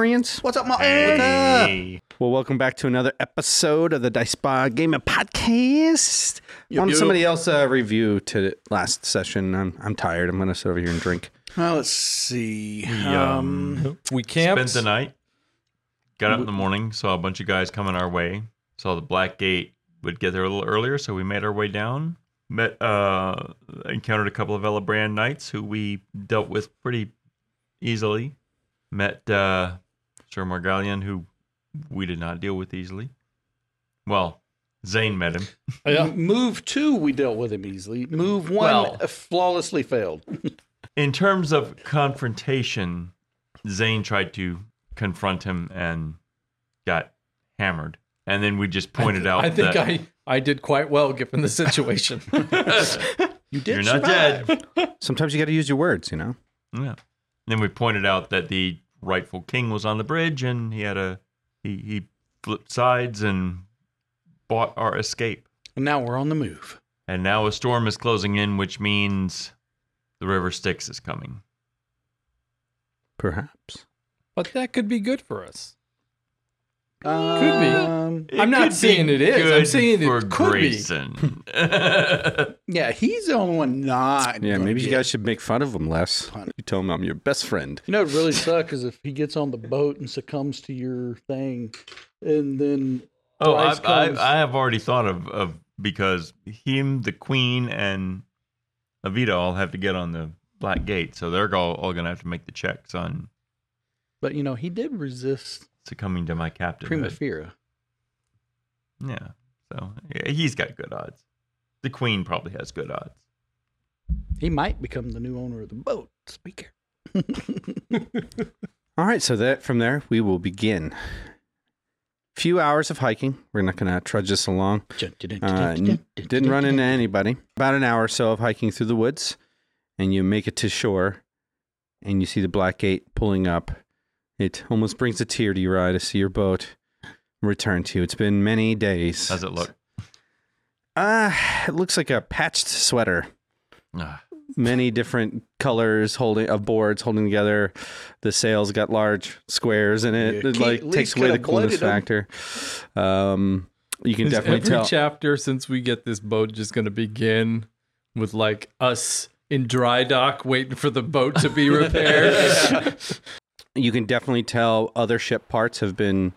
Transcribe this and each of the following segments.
Hey, friends. What's up, Martin? Hey. Well, welcome back to another episode of the Dice Bar Gamer Podcast. Yup, Want yup. somebody else uh, review to last session? I'm I'm tired. I'm gonna sit over here and drink. Well, let's see. We, Um, We camped. Spent the night. Got up in the morning, saw a bunch of guys coming our way. Saw the Black Gate would get there a little earlier, so we made our way down. Met, uh, encountered a couple of Elabrand knights who we dealt with pretty easily. Met uh, Sir Margallion, who we did not deal with easily. Well, Zane met him. Yeah. Move two, we dealt with him easily. Move one, Well- uh, flawlessly failed. In terms of confrontation, Zane tried to confront him and got hammered. And then we just pointed out I think that I, I did quite well given the situation. You did you're not survive. dead. Sometimes you got to use your words, you know. Yeah. Then we pointed out that the rightful king was on the bridge and he had a he he flipped sides and bought our escape. And now we're on the move. And now a storm is closing in, which means the river Styx is coming. Perhaps. but that could be good for us. Could be. Um, It I'm not saying it is. I'm good saying it for could be. Yeah, he's the only one not. Yeah, gonna maybe you guys should make fun of him less. punished. You tell him I'm your best friend. You know, it really suck is if he gets on the boat and succumbs to your thing, and then Oh, I, I, I have already thought of, of because him, the queen, and Avita all have to get on the Black Gate, so they're all, all going to have to make the checks on but you know he did resist succumbing to my captain. Primavera. Yeah, so yeah, he's got good odds. The queen probably has good odds. He might become the new owner of the boat. Speaker. All right, so that from there we will begin. Few hours of hiking. We're not going to trudge this along. Uh, didn't run into anybody. About an hour or so of hiking through the woods, and you make it to shore, and you see the Black Gate pulling up. It almost brings a tear to your eye to see your boat return to you. It's been many days. How's it look? Ah, it looks like a patched sweater. Ah, Many different colors holding of boards holding together. The sails got large squares in it. Yeah, it like takes away the coulda coolness factor. Um, you can Is definitely every tell. chapter since we get this boat just going to begin with like us in dry dock waiting for the boat to be repaired? you can definitely tell other ship parts have been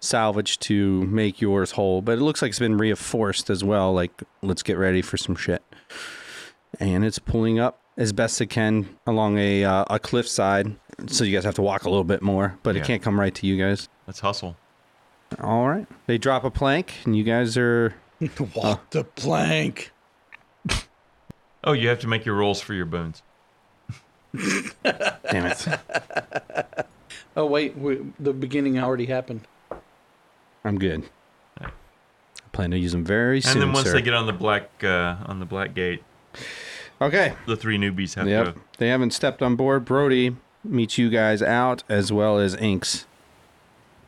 salvaged to make yours whole, but it looks like it's been reinforced as well. Like, let's get ready for some shit. And it's pulling up as best it can along a uh, a cliffside, so you guys have to walk a little bit more, but Yeah. it can't come right to you guys. let's hustle. All right, they drop a plank, and you guys are Walk the plank. Oh, you have to make your rolls for your boons. Damn it. Oh wait, we, the beginning already happened. I'm good. I plan to use them very soon. And then once sir. they get on the black uh, on the Black Gate, okay, the three newbies have Yep. to. They haven't stepped on board. Brody meets you guys out as well as Inks.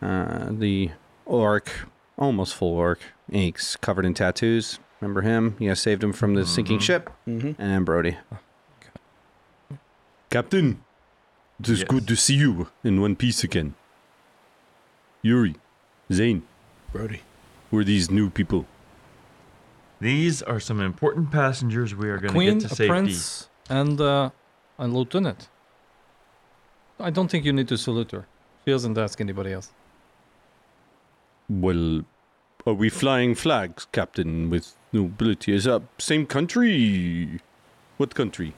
Uh, the orc, almost full orc, Inks, covered in tattoos. Remember him? You guys saved him from the sinking Mhm. ship. Mm-hmm. And Brody. Captain, it is Yes. good to see you in one piece again. Uri, Zane, Brody. who are these new people? These are some important passengers we are going to Queen, get to a safety. prince, and uh, a lieutenant. I don't think you need to salute her. She doesn't ask anybody else. Well, are we flying flags, Captain, with nobility? Is that same country? What country?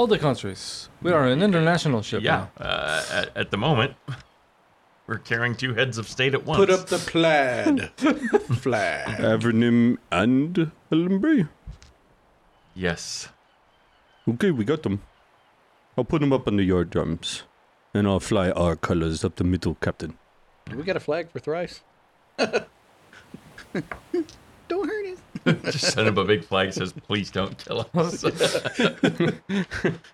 All the countries. We are an international ship Yeah, now. uh, at, at the moment, we're carrying two heads of state at once. Put up the plaid flag. Avernum and Ellenbury? yes. Okay, we got them. I'll put them up on the yard drums. And I'll fly our colors up the middle, Captain. Do we got a flag for thrice. Don't hurt us. Just send him a big flag that says, "Please don't kill us."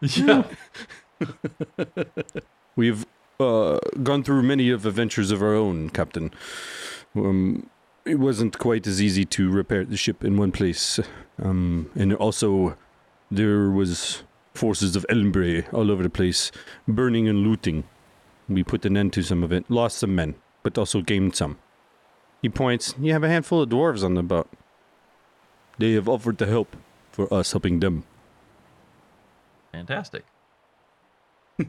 yeah. We've uh, gone through many of adventures of our own, Captain. Um, it wasn't quite as easy to repair the ship in one place. Um, and also, there was forces of Ellenbury all over the place, burning and looting. We put an end to some of it, lost some men, but also gained some. He points. You have a handful of dwarves on the boat. They have offered to help for us helping them. Fantastic.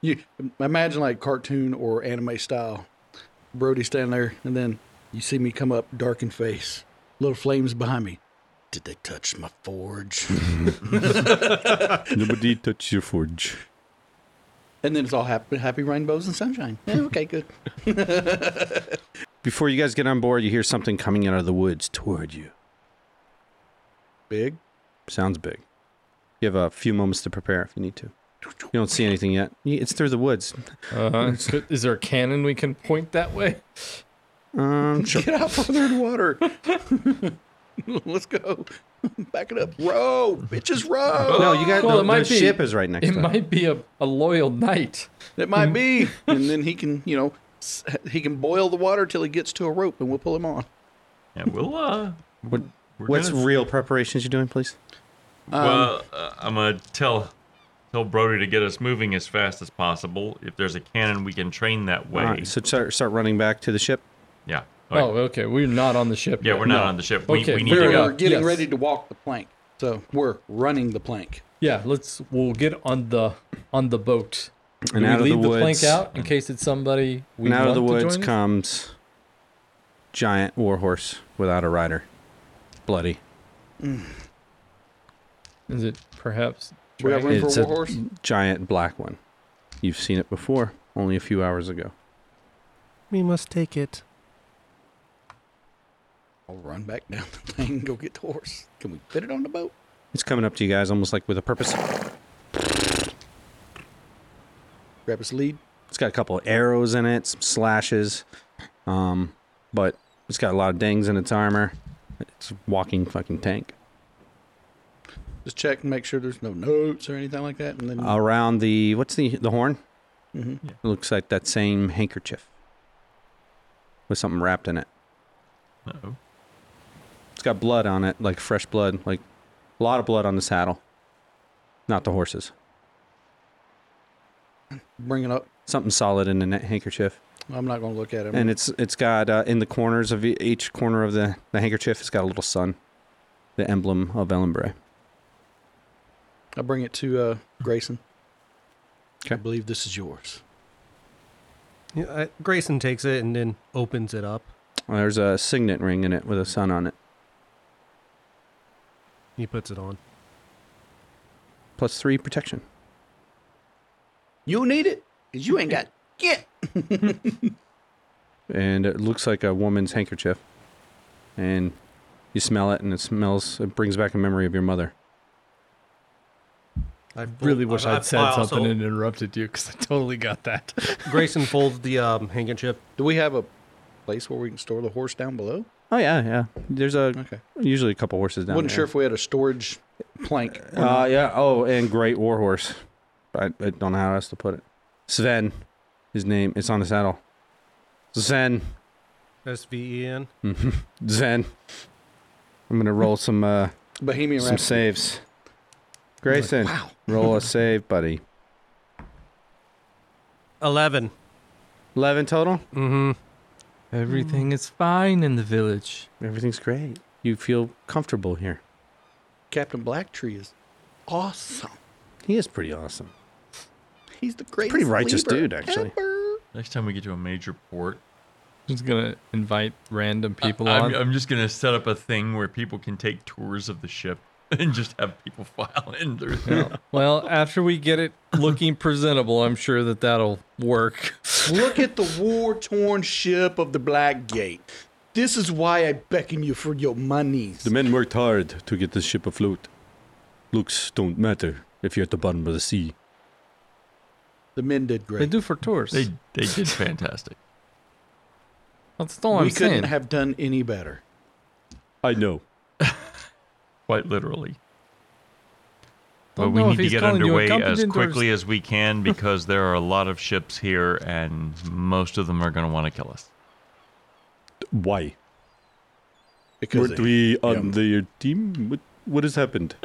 You imagine like cartoon or anime style. Brody standing there, and then you see me come up, darkened face, little flames behind me. Did they touch my forge? Nobody touch your forge. and then it's all happy, happy rainbows and sunshine. Yeah, okay, good. Before you guys get on board, you hear something coming out of the woods toward you. Big. Sounds big. You have a few moments to prepare if you need to. You don't see anything yet. It's through the woods. Uh, is there a cannon we can point that way? Um, sure. Get out further in the water. Let's go. Back it up. Row, bitches, row. No, you got Well, the, it might the be- ship is right next It to it. might be a, a loyal knight. It might be. And then he can, you know, he can boil the water till he gets to a rope, and we'll pull him on. Yeah, we'll uh. What- we're What's gonna- real preparations you're doing, please? well, uh, I'm gonna tell tell Brody to get us moving as fast as possible. If there's a cannon, we can train that way. All right, so start, start running back to the ship. Yeah. Oh, Okay. okay. We're not on the ship. yeah, yet. we're not No. on the ship. We, Okay, we need fair to go. We're getting Yes. ready to walk the plank. So we're running the plank. Yeah, let's. We'll get on the on the boat. And Do out we of leave the the, plank out in case it's somebody we and out of the woods comes giant warhorse without a rider, bloody. Is it perhaps? We got room for It's a a- horse? Giant black one. You've seen it before, only a few hours ago. We must take it. I'll run back down the thing and go get the horse. Can we fit it on the boat? It's coming up to you guys almost like with a purpose. Grab its lead. It's got a couple of arrows in it, some slashes, um, but it's got a lot of dings in its armor. It's a walking fucking tank. Just check and make sure there's no notes or anything like that. And then Around the what's the the horn? Mhm. It looks like that same handkerchief with something wrapped in it. Uh-oh. It's got blood on it, like fresh blood, like a lot of blood on the saddle. Not the horses. bring it up. Something solid in the net handkerchief, I'm not going to look at it. and it's it's got uh, in the corners of e- each corner of the the handkerchief, it's got a little sun, the emblem of Ellenbray. I'll bring it to uh, Grayson. Okay. I believe this is yours. Yeah, I, Grayson takes it and then opens it up. There's a signet ring in it with a sun on it, He puts it on. plus three protection. You'll need it because you ain't got shit. and it looks like a woman's handkerchief. And you smell it, and it smells. It brings back a memory of your mother. I Really wish I- I'd said I also- something and interrupted you because I totally got that. Grayson folds the um, handkerchief. Do we have a place where we can store the horse down below? Oh yeah, yeah. There's a Okay. usually a couple horses down Wasn't there. sure if we had a storage plank. or Uh, yeah. Oh, and great warhorse. I, I don't know how else to put it. Sven, his name. It's on the saddle. Sven. S V E N. Mhm. Sven. I'm gonna roll some uh, Bohemian some Rhapsody. saves. Grayson, Wow. roll a save, buddy. Eleven. Eleven total. Mm-hmm. Everything is fine in the village. Everything's great. You feel comfortable here. Captain Blacktree is awesome. He is pretty awesome. He's the greatest. pretty righteous dude, actually. ever. Next time we get to a major port, I'm Just gonna invite random people I'm. I'm just gonna set up a thing where people can take tours of the ship and just have people file in. There. Yeah. Well, after we get it looking presentable, I'm sure that that'll work. Look at the war torn ship of the Black Gate. This is why I beckon you for your monies. The men worked hard to get this ship afloat. Looks don't matter if you're at the bottom of the sea. The men did great. They do for tours. They they did fantastic. That's all we I'm saying. We couldn't have done any better. I know. Quite literally. But Don't we need to get underway as quickly as we can because there are a lot of ships here and most of them are going to want to kill us. Why? Because Weren't we on him. their team? What, what has happened?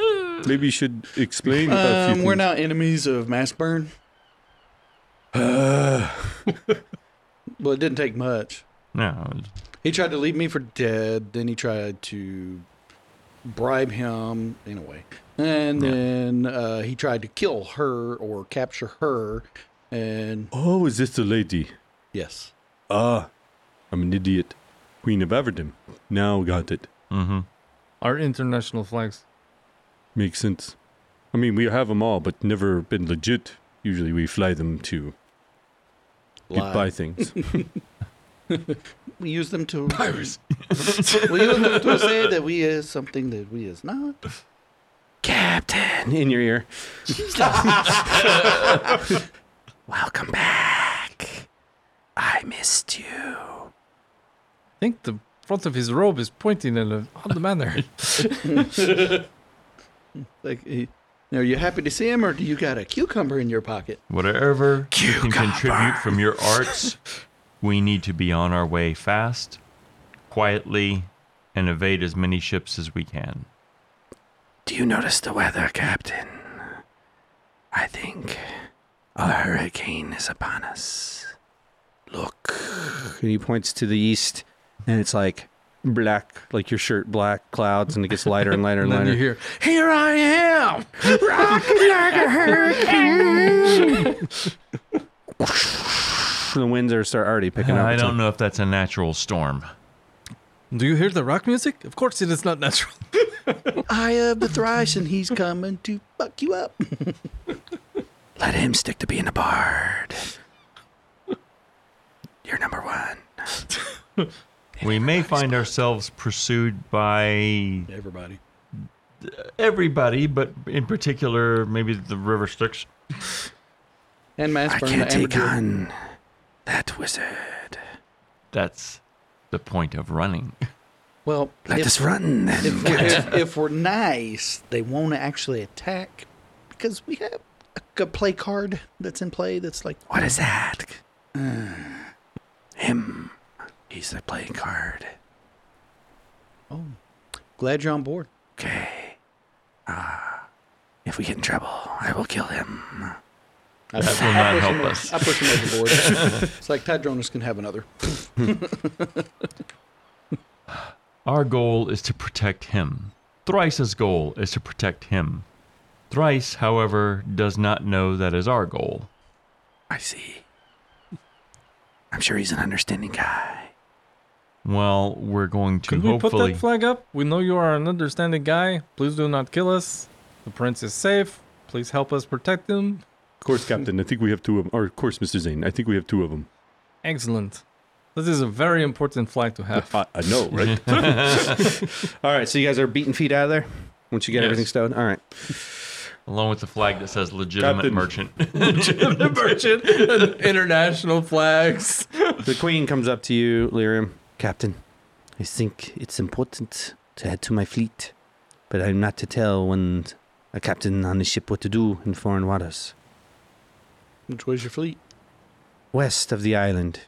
Maybe you should explain a few um, we're things. now enemies of Mastburn. well, it didn't take much. No, He tried to leave me for dead. Then he tried to bribe him in a way, and Yeah. then uh, he tried to kill her or capture her. And Oh, is this the lady? yes, Ah, I'm an idiot. Queen of Everdom. Now got it. mm-hmm. Our international flags. Makes sense. I mean, we have them all, but never been legit. Usually we fly them to get lie. buy things. we use them to piracy. we use them to say that we is something that we is not. Captain, in your ear. Welcome back. I missed you. I think the front of his robe is pointing in a odd manner. Like, he, are you happy to see him, or do you got a cucumber in your pocket? Whatever you can contribute from your arts, we need to be on our way fast, quietly, and evade as many ships as we can. Do you notice the weather, Captain? I think a hurricane is upon us. Look. And he points to the east, and it's like black, like your shirt, black clouds, and it gets lighter and lighter and and then you lighter. hear, "Here I am, rocking like a hurricane." The winds are start already picking up. I don't like- know if that's a natural storm. Do you hear the rock music? Of course, it is not natural. I uh, of the thrice, and he's coming to fuck you up. Let him stick to being a bard. You're number one. We may find ourselves pursued by Everybody. everybody, but in particular, maybe the River Styx. And I Mastburn, can't the take amateur. on that wizard. That's the point of running. Well, Let if, us run then. if, if, if we're nice, they won't actually attack because we have a, a play card that's in play that's like What is uh, that? Uh, Him. He's the playing card. Oh, glad you're on board. Okay. Ah. if we get in trouble, I will kill him. I, That will not push help him, us. I push him overboard. it's like Tydronus can have another. Our goal is to protect him. Thrice's goal is to protect him. Thrice, however, does not know that is our goal. I see. I'm sure he's an understanding guy. Well, we're going to Could we put that flag up? We know you are an understanding guy. Please do not kill us. The prince is safe. Please help us protect him. Of course, Captain. I think we have two of them. Or, of course, Mr. Zane. I think we have two of them. Excellent. This is a very important flag to have. I, I know, right? All right, so you guys are beating feet out of there once you get Yes. everything stowed. All right. along with the flag that says legitimate Captain. merchant. the merchant international flags. The queen comes up to you, Lyrium. Captain, I think it's important to head to my fleet, but I'm not to tell when a captain on a ship what to do in foreign waters. Which way's your fleet? West of the island.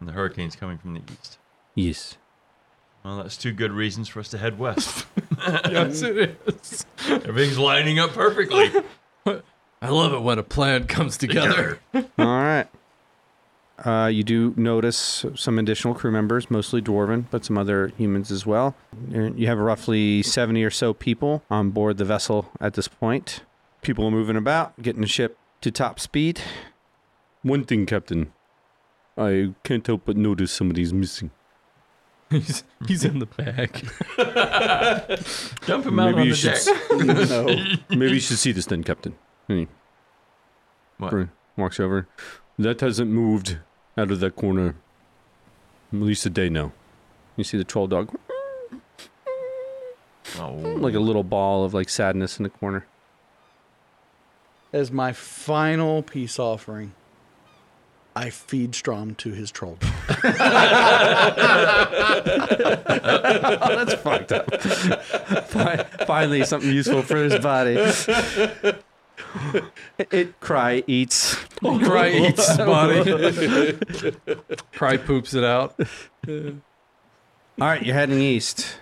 and the hurricane's coming from the east. Yes. Well, that's two good reasons for us to head west. yes, it is. Everything's lining up perfectly. I love it when a plan comes together. All right. Uh, you do notice some additional crew members, mostly dwarven, but some other humans as well. You have roughly 70 or so people on board the vessel at this point. People are moving about, getting the ship to top speed. One thing, Captain. I can't help but notice somebody's missing. he's, he's in the back. Dump him out Maybe on you the should deck. no. Maybe you should see this then, Captain. And he What? walks over. That hasn't moved out of that corner at least a day now. You see the troll dog, Oh, like a little ball of like sadness in the corner. As my final peace offering, I feed Strom to his troll. dog. Oh, that's fucked up. Finally, something useful for his body. It, it cry eats. Cry eats body. Cry poops it out. All right, you're heading east.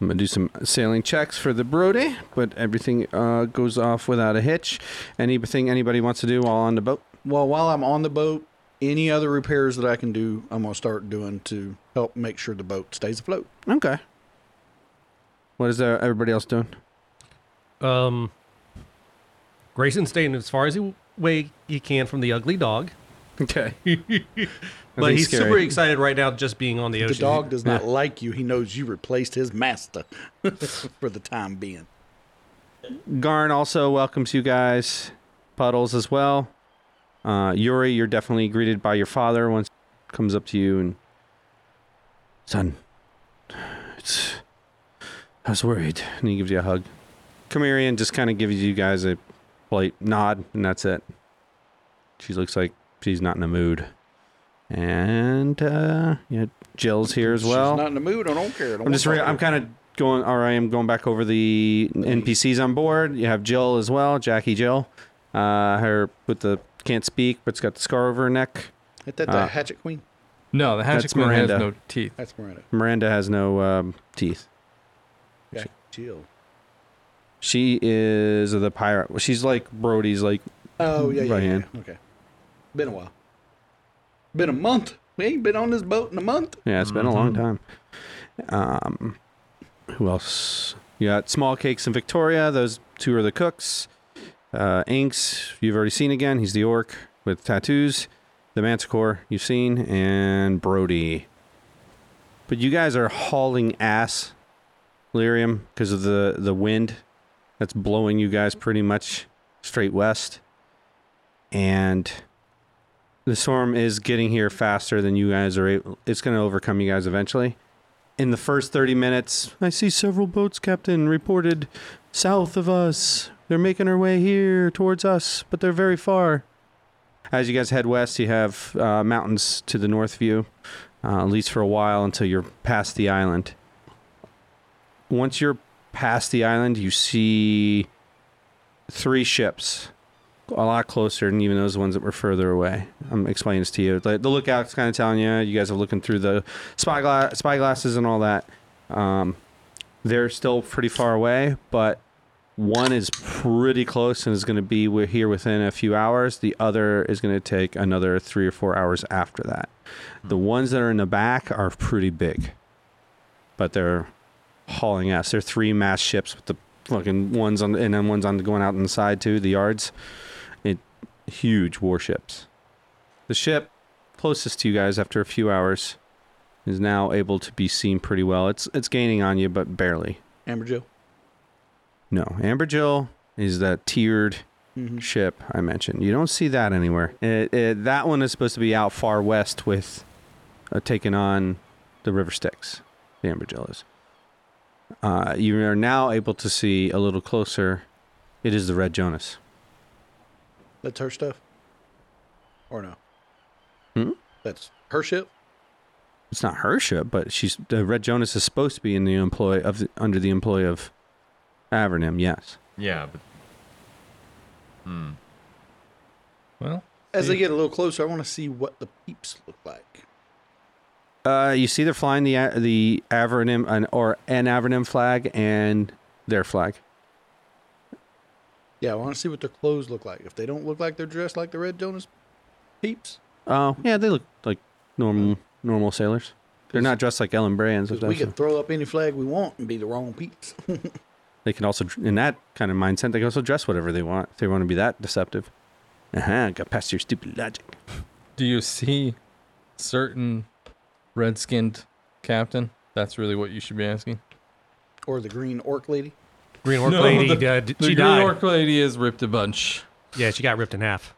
I'm gonna do some sailing checks for the Brody, but everything uh, goes off without a hitch. Anything anybody wants to do while on the boat? Well, while I'm on the boat, any other repairs that I can do, I'm gonna start doing to help make sure the boat stays afloat. Okay. What is uh, everybody else doing? Um, Grayson's staying as far as he way he can from the ugly dog, Okay. but he's super excited right now just being on the ocean. The dog does not like you. He knows you replaced his master for the time being. Garn also welcomes you guys. Puddles as well. Uh, Uri, you're definitely greeted by your father once he comes up to you and son, it's I was worried, and he gives you a hug. Kamirian just kind of gives you guys a polite nod, and that's it. She looks like she's not in the mood. And uh, yeah, Jill's here as well. She's not in the mood. I don't care. I don't I'm just, re- I'm kind of going. All right, I'm going back over the NPCs on board. You have Jill as well, Jackie Jill. Uh, her with the can't speak, but it's got the scar over her neck. Ain't that the uh, Hatchet Queen? No, the hatchet That's queen has Miranda. no teeth. That's Miranda. Miranda has no um, teeth. Yeah, Jill. She is the pirate. She's like Brody's. Like Oh yeah, yeah, Right yeah, hand. yeah. Okay. Been a while. Been a month. We ain't been on this boat in a month. yeah, it's been a long time. Um, who else? You got Small Cakes and Victoria. Those two are the cooks. Uh, Inks, you've already seen again. He's the orc with tattoos. The Manticore, you've seen, and Brody. But you guys are hauling ass, Lyrium, because of the the wind that's blowing you guys pretty much straight west, and the storm is getting here faster than you guys are able. It's going to overcome you guys eventually. In the first 30 minutes, I see several boats, Captain, reported south of us. They're making their way here towards us, but they're very far. As you guys head west, you have uh, mountains to the north view, uh, at least for a while until you're past the island. Once you're past the island, you see three ships, a lot closer than even those ones that were further away. I'm explaining this to you. The, the lookout's kind of telling you. You guys are looking through the spy, gla- spy glasses and all that. Um, they're still pretty far away, but one is pretty close and is going to be here within a few hours. The other is going to take another three or four hours after that. The ones that are in the back are pretty big, but they're hauling ass. They're three mast ships with the fucking ones on, and then ones on the going out on the side too. The yards, it huge warships. The ship closest to you guys after a few hours is now able to be seen pretty well. It's it's gaining on you, but barely. Amber Jill. No, Amber Jill is that tiered Mm-hmm. ship I mentioned. You don't see that anywhere. It, it, that one is supposed to be out far west with uh, taking on the River Styx. The Amber Jill is. Uh, you are now able to see a little closer. It is the Red Jonas. That's her stuff. Or no? Hmm? That's her ship. It's not her ship, but she's the Red Jonas is supposed to be in the employ of the, under the employ of Avernim. Yes. Yeah, but hmm. Well, As they get a little closer, I want to see what the peeps look like. Uh, you see they're flying the A- the Avernim an, or an Avernim flag and their flag. Yeah, I want to see what their clothes look like. If they don't look like they're dressed like the Red Jonas peeps, Oh, yeah, they look like normal normal sailors. They're not dressed like Ellen Brands. We that's can throw up any flag we want and be the wrong peeps. they can also, in that kind of mindset, they can also dress whatever they want if they want to be that deceptive. Uh huh. Got past your stupid logic. do you see certain red-skinned captain? That's really what you should be asking. or the green orc lady. Green orc No, lady, the- uh, d- The she green died. orc lady is ripped a bunch Yeah, she got ripped in half.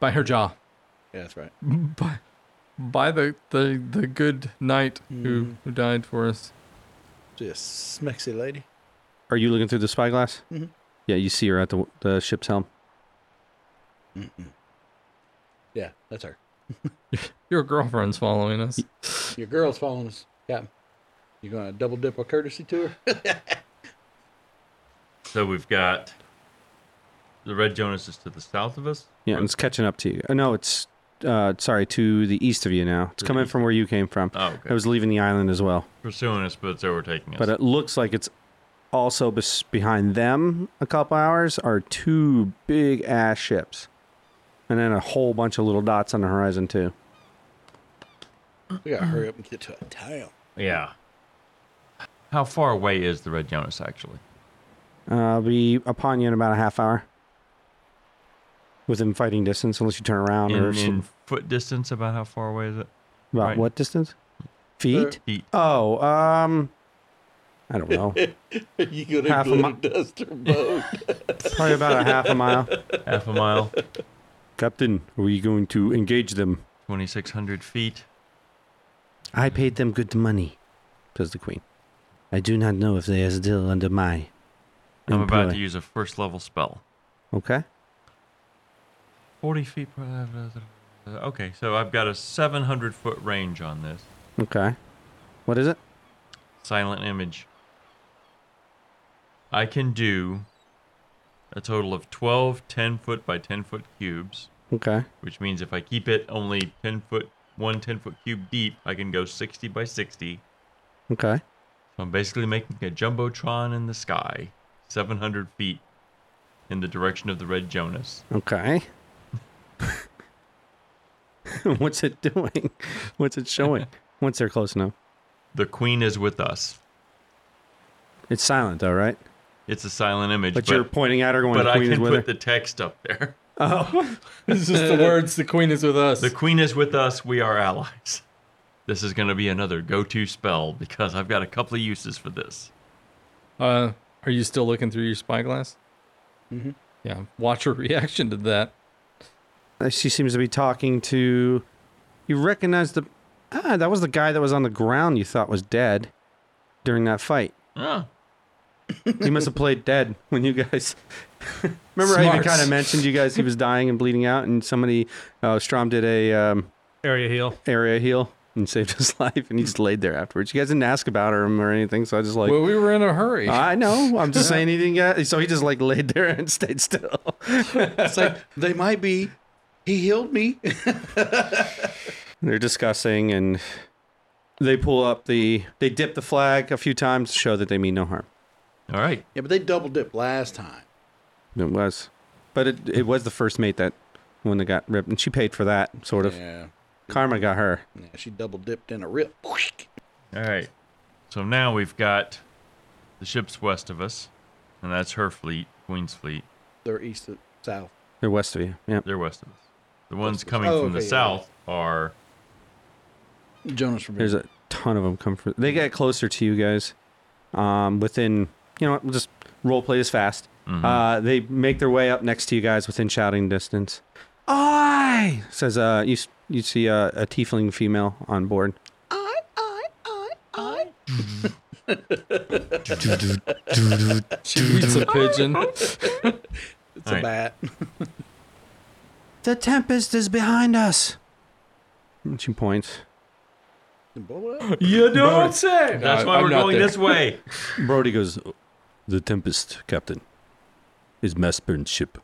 by her jaw. Yeah, that's right. by, by the, the the good knight who, who died for us. Just smexy lady. Are you looking through the spyglass? Mhm. Yeah, you see her at the the ship's helm. Yeah, that's her. Your girlfriend's following us. Your girl's following us. Yeah. You gonna double dip a courtesy to her? So we've got the Red Jonas is to the south of us. Yeah, and it's catching up to you. Oh, no, it's uh, sorry, to the east of you now. It's coming from where you came from. Oh, okay. It was leaving the island as well. Pursuing us, but it's overtaking us. But it looks like it's also bes- behind them a couple hours are two big ass ships. And then a whole bunch of little dots on the horizon, too. We gotta hurry up and get to a town. yeah. How far away is the Red Jonas actually? Uh, I'll be upon you in about a half hour. Within fighting distance, unless you turn around or In, s- in foot distance, about how far away is it? about right. what distance? Feet? Feet. Oh, um, I don't know. you gonna Half a mi- dust her boat? Probably about a half a mile. Half a mile. Captain, are we going to engage them? 2,600 feet. I paid them good money, says the queen. I do not know if they are still under my. I'm about to use a first level spell. Okay. 40 feet per. Okay, so I've got a 700 foot range on this. Okay. What is it? Silent image. I can do a total of 12 10 foot by 10 foot cubes, Okay. which means if I keep it only 10 foot, one 10 foot cube deep, I can go 60 by 60. Okay. So I'm basically making a jumbotron in the sky, 700 feet in the direction of the Red Jonas. Okay. What's it doing? What's it showing? Once they're close enough. The Queen is with us. It's silent, though, right? It's a silent image, But, but, you're pointing at her going, but the I queen is can with put her. the text up there. Oh. It's just the words. The queen is with us. The Queen is with us. We are allies. This is going to be another go-to spell because I've got a couple of uses for this. Uh, are you still looking through your spyglass? Mhm. Yeah. Watch her reaction to that. She seems to be talking to. You recognize the. Ah, that was the guy that was on the ground you thought was dead during that fight. Oh, He must have played dead when you guys. Remember, I even kind of mentioned you guys. He was dying and bleeding out, and somebody, uh, Strom did a um, Area heal. area heal and saved his life, and he just laid there afterwards. You guys didn't ask about him or anything, so I just like. well, we were in a hurry. I know. I'm just saying anything. Yeah. So he just like laid there and stayed still. It's like they might be. He healed me. They're discussing, and they pull up the. They dip the flag a few times to show that they mean no harm. All right. yeah, but they double dipped last time. It was, but it it was the first mate that one that got ripped, and she paid for that sort of. Yeah. Karma got her. Yeah, she double dipped in a rip. All right. So now we've got the ships west of us, and that's her fleet, Queen's fleet. They're east of south. They're west of you. Yeah. They're west of us. The ones West of us. coming Oh, from the okay, yeah, south are Jonas from There's a ton of them come from. They get closer to you guys. Um, within, you know, what, we'll just role play this fast. Mhm. Uh, they make their way up next to you guys within shouting distance. I says uh, you you see a, a tiefling female on board. I I I she eats a pigeon. It's All a right. bat. The tempest is behind us. And she points. you don't say. That's why I'm we're going there. this way. Brody goes, The Tempest, Captain, is Mastburn's ship.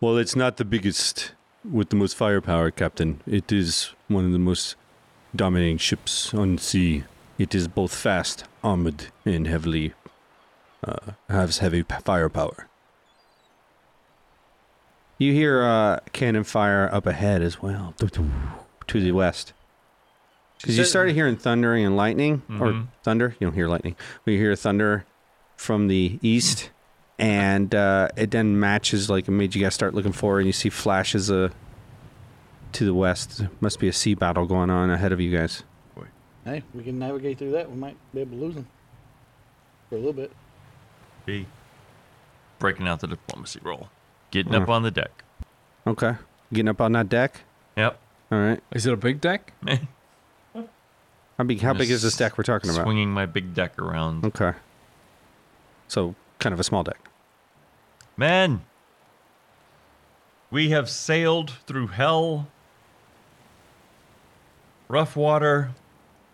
well, it's not the biggest with the most firepower, Captain. It is one of the most dominating ships on sea. It is both fast, armored, and heavily uh, has heavy p- firepower. You hear uh, cannon fire up ahead as well, to the west. Because you started hearing thundering and lightning, or Mhm. thunder. You don't hear lightning. We hear thunder from the east, and uh, it then matches like it made you guys start looking forward, and you see flashes uh, to the west. Must be a sea battle going on ahead of you guys. Hey, we can navigate through that. We might be able to lose them for a little bit. B. Breaking out the diplomacy roll. Getting up Uh. on the deck. Okay, getting up on that deck. Yep. All right. Is it a big deck? How big? How big is this Just deck we're talking about? Swinging my big deck around. Okay. So kind of a small deck. Men, we have sailed through hell, rough water,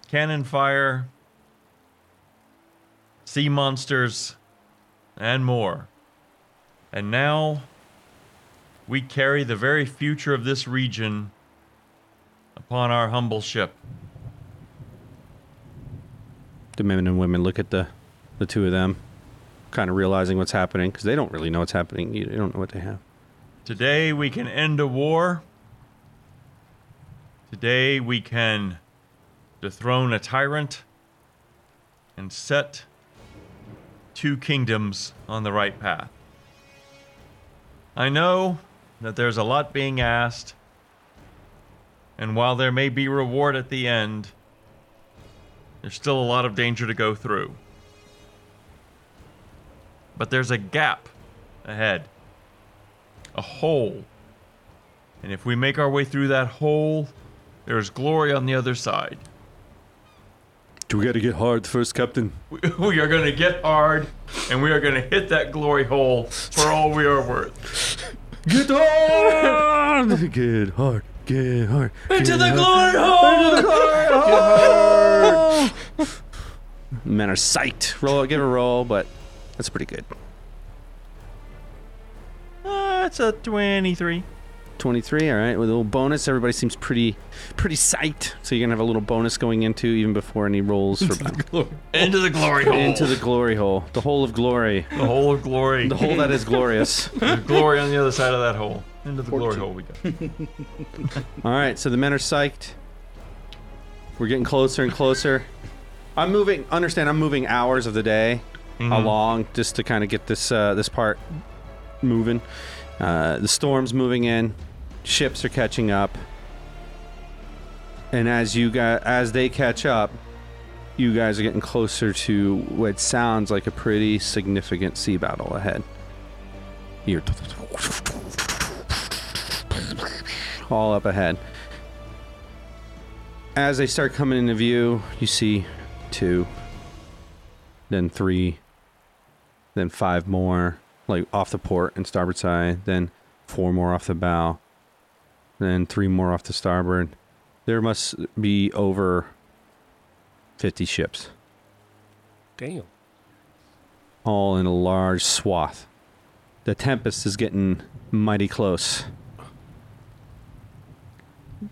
cannon fire, sea monsters, and more. And now we carry the very future of this region upon our humble ship. The men and women look at the, the two of them, kind of realizing what's happening because they don't really know what's happening. You don't know what they have. Today we can end a war. Today we can dethrone a tyrant and set two kingdoms on the right path. I know that there's a lot being asked, and while there may be reward at the end, there's still a lot of danger to go through. But there's a gap ahead, a hole. And if we make our way through that hole, there's glory on the other side. Do we got to get hard first, Captain? We, we are going to get hard, and we are going to hit that glory hole for all we are worth. Get hard! get hard. Get hard. Into the glory hole! Get hard! Men are psyched. Roll, give a roll, but that's pretty good. Uh, that's a 23. 23 all right with a little bonus everybody seems pretty pretty psyched so you're gonna have a little bonus going into even before any rolls for Into the glory hole. into the glory hole the hole of glory the hole of glory. the hole that is glorious There's glory on the other side of that hole. Into the glory hole we go. all right so the men are psyched we're getting closer and closer i'm moving understand i'm moving hours of the day along just to kind of get this uh, this part moving. Uh, the storm's moving in ships are catching up. And as you guys as they catch up you guys are getting closer to what sounds like a pretty significant sea battle ahead. You're all up ahead. As they start coming into view you see two then three then five more like off the port and starboard side then four more off the bow then three more off the starboard. There must be over 50 ships. Damn. all in a large swath. The tempest is getting mighty close.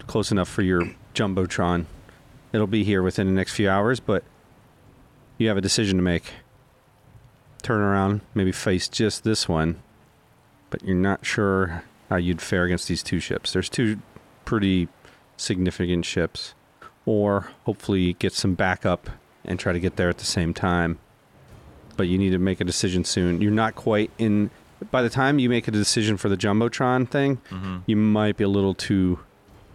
Close enough for your jumbotron. It'll be here within the next few hours but you have a decision to make turn around maybe face just this one but you're not sure how you'd fare against these two ships there's two pretty significant ships or hopefully get some backup and try to get there at the same time but you need to make a decision soon you're not quite in by the time you make a decision for the jumbotron thing Mm-hmm. you might be a little too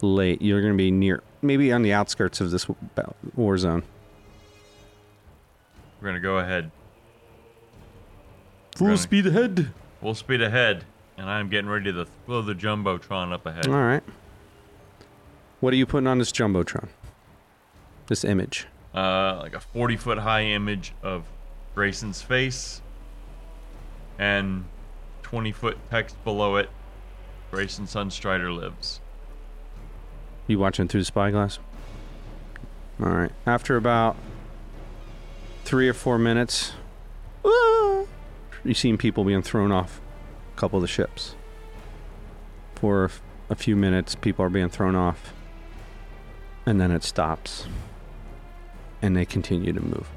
late. You're going to be near, maybe on the outskirts of this war zone. We're going to go ahead. Full Running. speed ahead. Full speed ahead, and I'm getting ready to throw the Jumbotron up ahead. All right. What are you putting on this jumbotron? This image. uh, like a 40 foot high image of Grayson's face and 20 foot text below it Grayson Sunstrider lives. You watching through the spyglass? All right. After about three or four minutes, ah, you seen people being thrown off a couple of the ships. For a f- a few minutes, people are being thrown off, and then it stops, and they continue to move.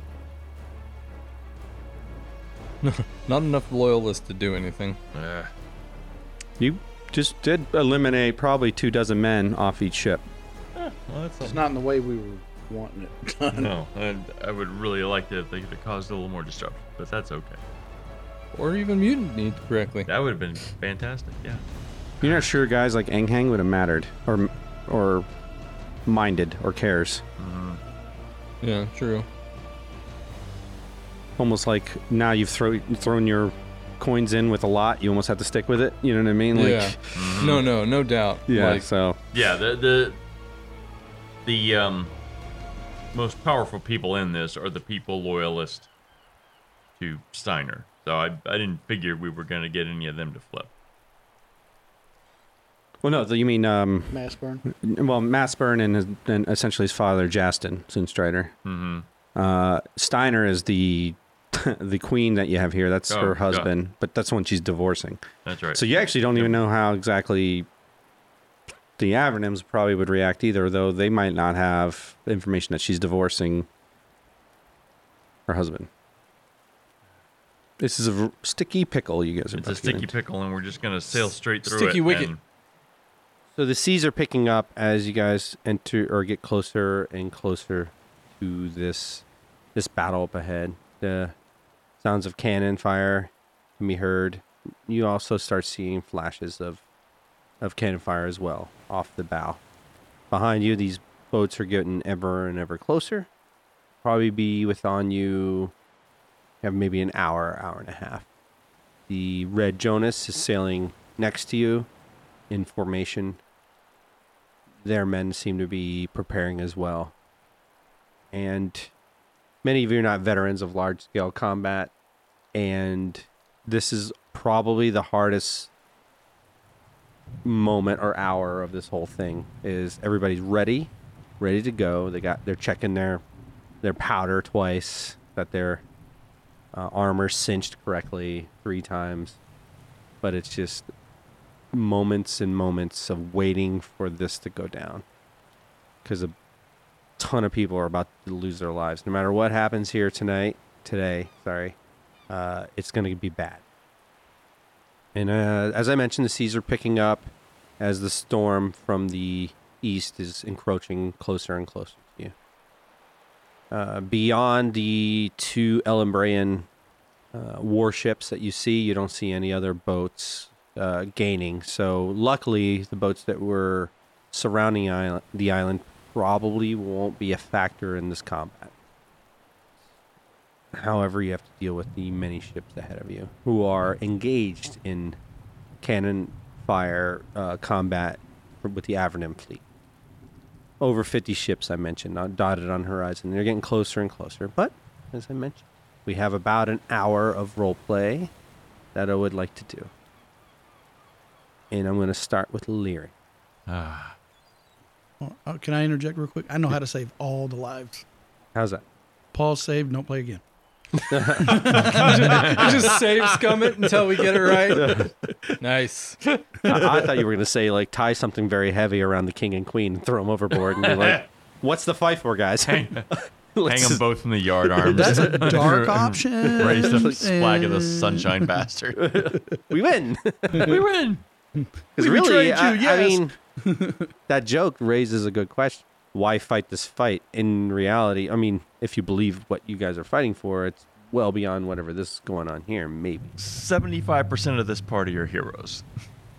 Not enough loyalists to do anything. Ugh. You just did eliminate probably two dozen men off each ship. Eh, well, that's It's not in the way we were wanting it done. No, I, I would really like to if they could have caused a little more disruption, but that's okay. Or even mutinied correctly. That would have been fantastic, yeah. You're not sure guys like Enghang would have mattered or or minded or cares. Yeah, true. Almost like now you've throw, thrown your coins in with a lot, you almost have to stick with it. You know what I mean? Like, yeah. No, no, no doubt. yeah. Like, so Yeah, the the the um most powerful people in this are the people loyalist to Steiner. So I I didn't figure we were gonna get any of them to flip. well, no, so you mean um, Mastburn. well, Mastburn and, his, and essentially his father, Jastin Sunstrider. Mm-hmm. Uh, Steiner is the the queen that you have here. That's Oh, her yeah. husband, but that's when she's divorcing. That's right. So you actually don't even know how exactly the Avernims probably would react either, though they might not have information that she's divorcing her husband. This is a v- sticky pickle you guys are it's a to get sticky into. pickle, and we're just gonna sail straight through Sticky it. wicket. and- So the seas are picking up as you guys enter or get closer and closer to this this battle up ahead. The sounds of cannon fire can be heard. You also start seeing flashes of of cannon fire as well off the bow. Behind you, these boats are getting ever and ever closer. Probably be within you have maybe an hour, hour and a half. The red Jonas is sailing next to you in formation. Their men seem to be preparing as well. And many of you are not veterans of large scale combat. And this is probably the hardest moment or hour of this whole thing is everybody's ready ready to go they got they're checking their their powder twice that their uh, armor cinched correctly three times. But it's just moments and moments of waiting for this to go down. Because a ton of people are about to lose their lives. No matter what happens here tonight today sorry uh, it's going to be bad. And uh, as i mentioned the seas are picking up as the storm from the east is encroaching closer and closer to you uh, beyond the two Elumbrian uh, warships that you see, you don't see any other boats uh, gaining. So luckily, the boats that were surrounding island, the island probably won't be a factor in this combat. However, you have to deal with the many ships ahead of you who are engaged in cannon fire uh, combat with the Avernim fleet. Over 50 ships, I mentioned, uh, dotted on horizon. They're getting closer and closer. But, as I mentioned, we have about an hour of role play that I would like to do. And I'm going to start with Leary. Ah, Well, uh, can I interject real quick? I know how to save all the lives. How's that? Paul saved, don't play again. Just save scum it until we get it right. nice. I, I thought you were going to say, like, tie something very heavy around the king and queen and throw them overboard and be like, what's the fight for, guys? hang Let's them both in the yard arms. That's a dark option. Raise the flag of the sunshine bastard. we win. we win. Because really, betrayed I, you, I mean, that joke raises a good question. Why fight this fight? In reality, I mean, if you believe what you guys are fighting for, it's well beyond whatever this is going on here. Maybe Seventy-five percent of this party are heroes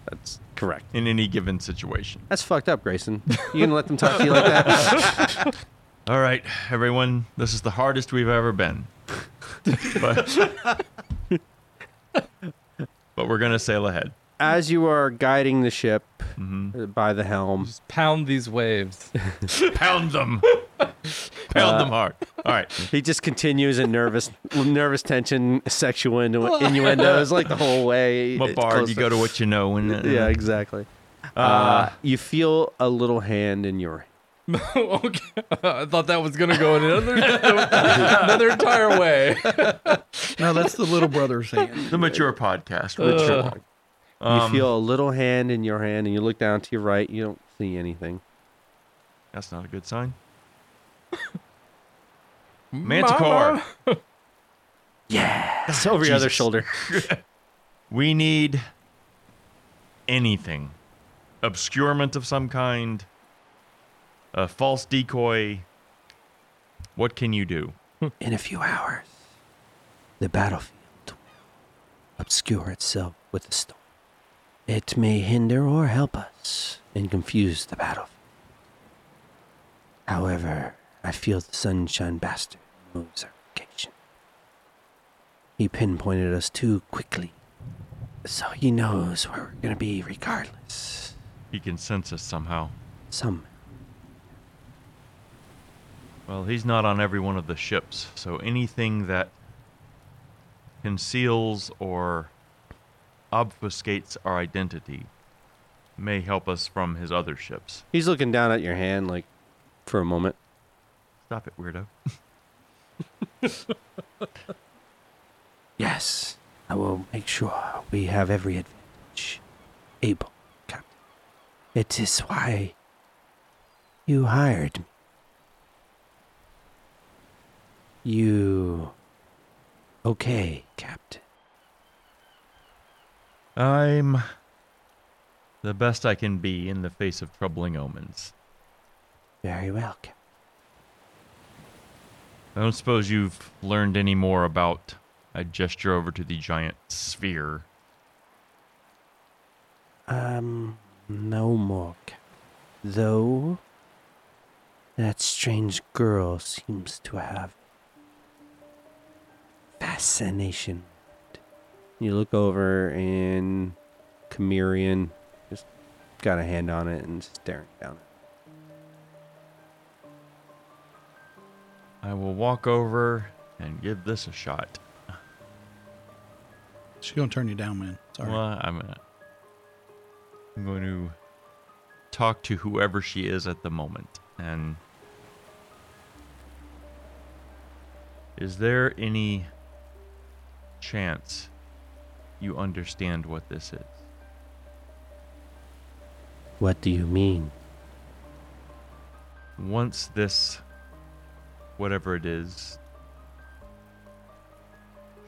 that's correct. in any given situation. That's fucked up, Grayson. You gonna let them talk to you like that? All right, everyone. This is the hardest we've ever been. but, but we're gonna sail ahead. As you are guiding the ship hmm uh, by the helm, Just pound these waves. Pound them. Pound them hard. All right. he just continues in nervous, nervous tension, sexual innu- innuendos like the whole way. What bard? You go to what you know. And uh, Yeah, exactly. Uh, Uh, you feel a little hand in your okay. I thought that was gonna go another another entire way. No, that's the little brother's hand. the mature podcast. Uh, Richard. You Um, feel a little hand in your hand, and you look down to your right. You don't see anything. That's not a good sign. Manticore. yeah. It's over your other shoulder. We need anything. Obscurement of some kind. A false decoy. What can you do? In a few hours, the battlefield will obscure itself with a storm. It may hinder or help us and confuse the battle. However, I feel the Sunshine Bastard moves our location. He pinpointed us too quickly, so he knows where we're going to be regardless. He can sense us somehow. Some Well, he's not on every one of the ships, so anything that conceals or obfuscates our identity may help us from his other ships. He's looking down at your hand, like, for a moment. Stop it, weirdo. Yes, I will make sure we have every advantage able, Captain. It is why you hired me. You. Okay, Captain. I'm the best I can be in the face of troubling omens. Very well. I don't suppose you've learned any more about. I gesture over to the giant sphere. Um, no more. Though, that strange girl seems to have fascination. You look over and Chimerian just got a hand on it and staring down. I will walk over and give this a shot. She's gonna turn you down, man. Sorry. Well, I'm gonna, I'm going to talk to whoever she is at the moment. And is there any chance you understand what this is? What do you mean? Once this, whatever it is,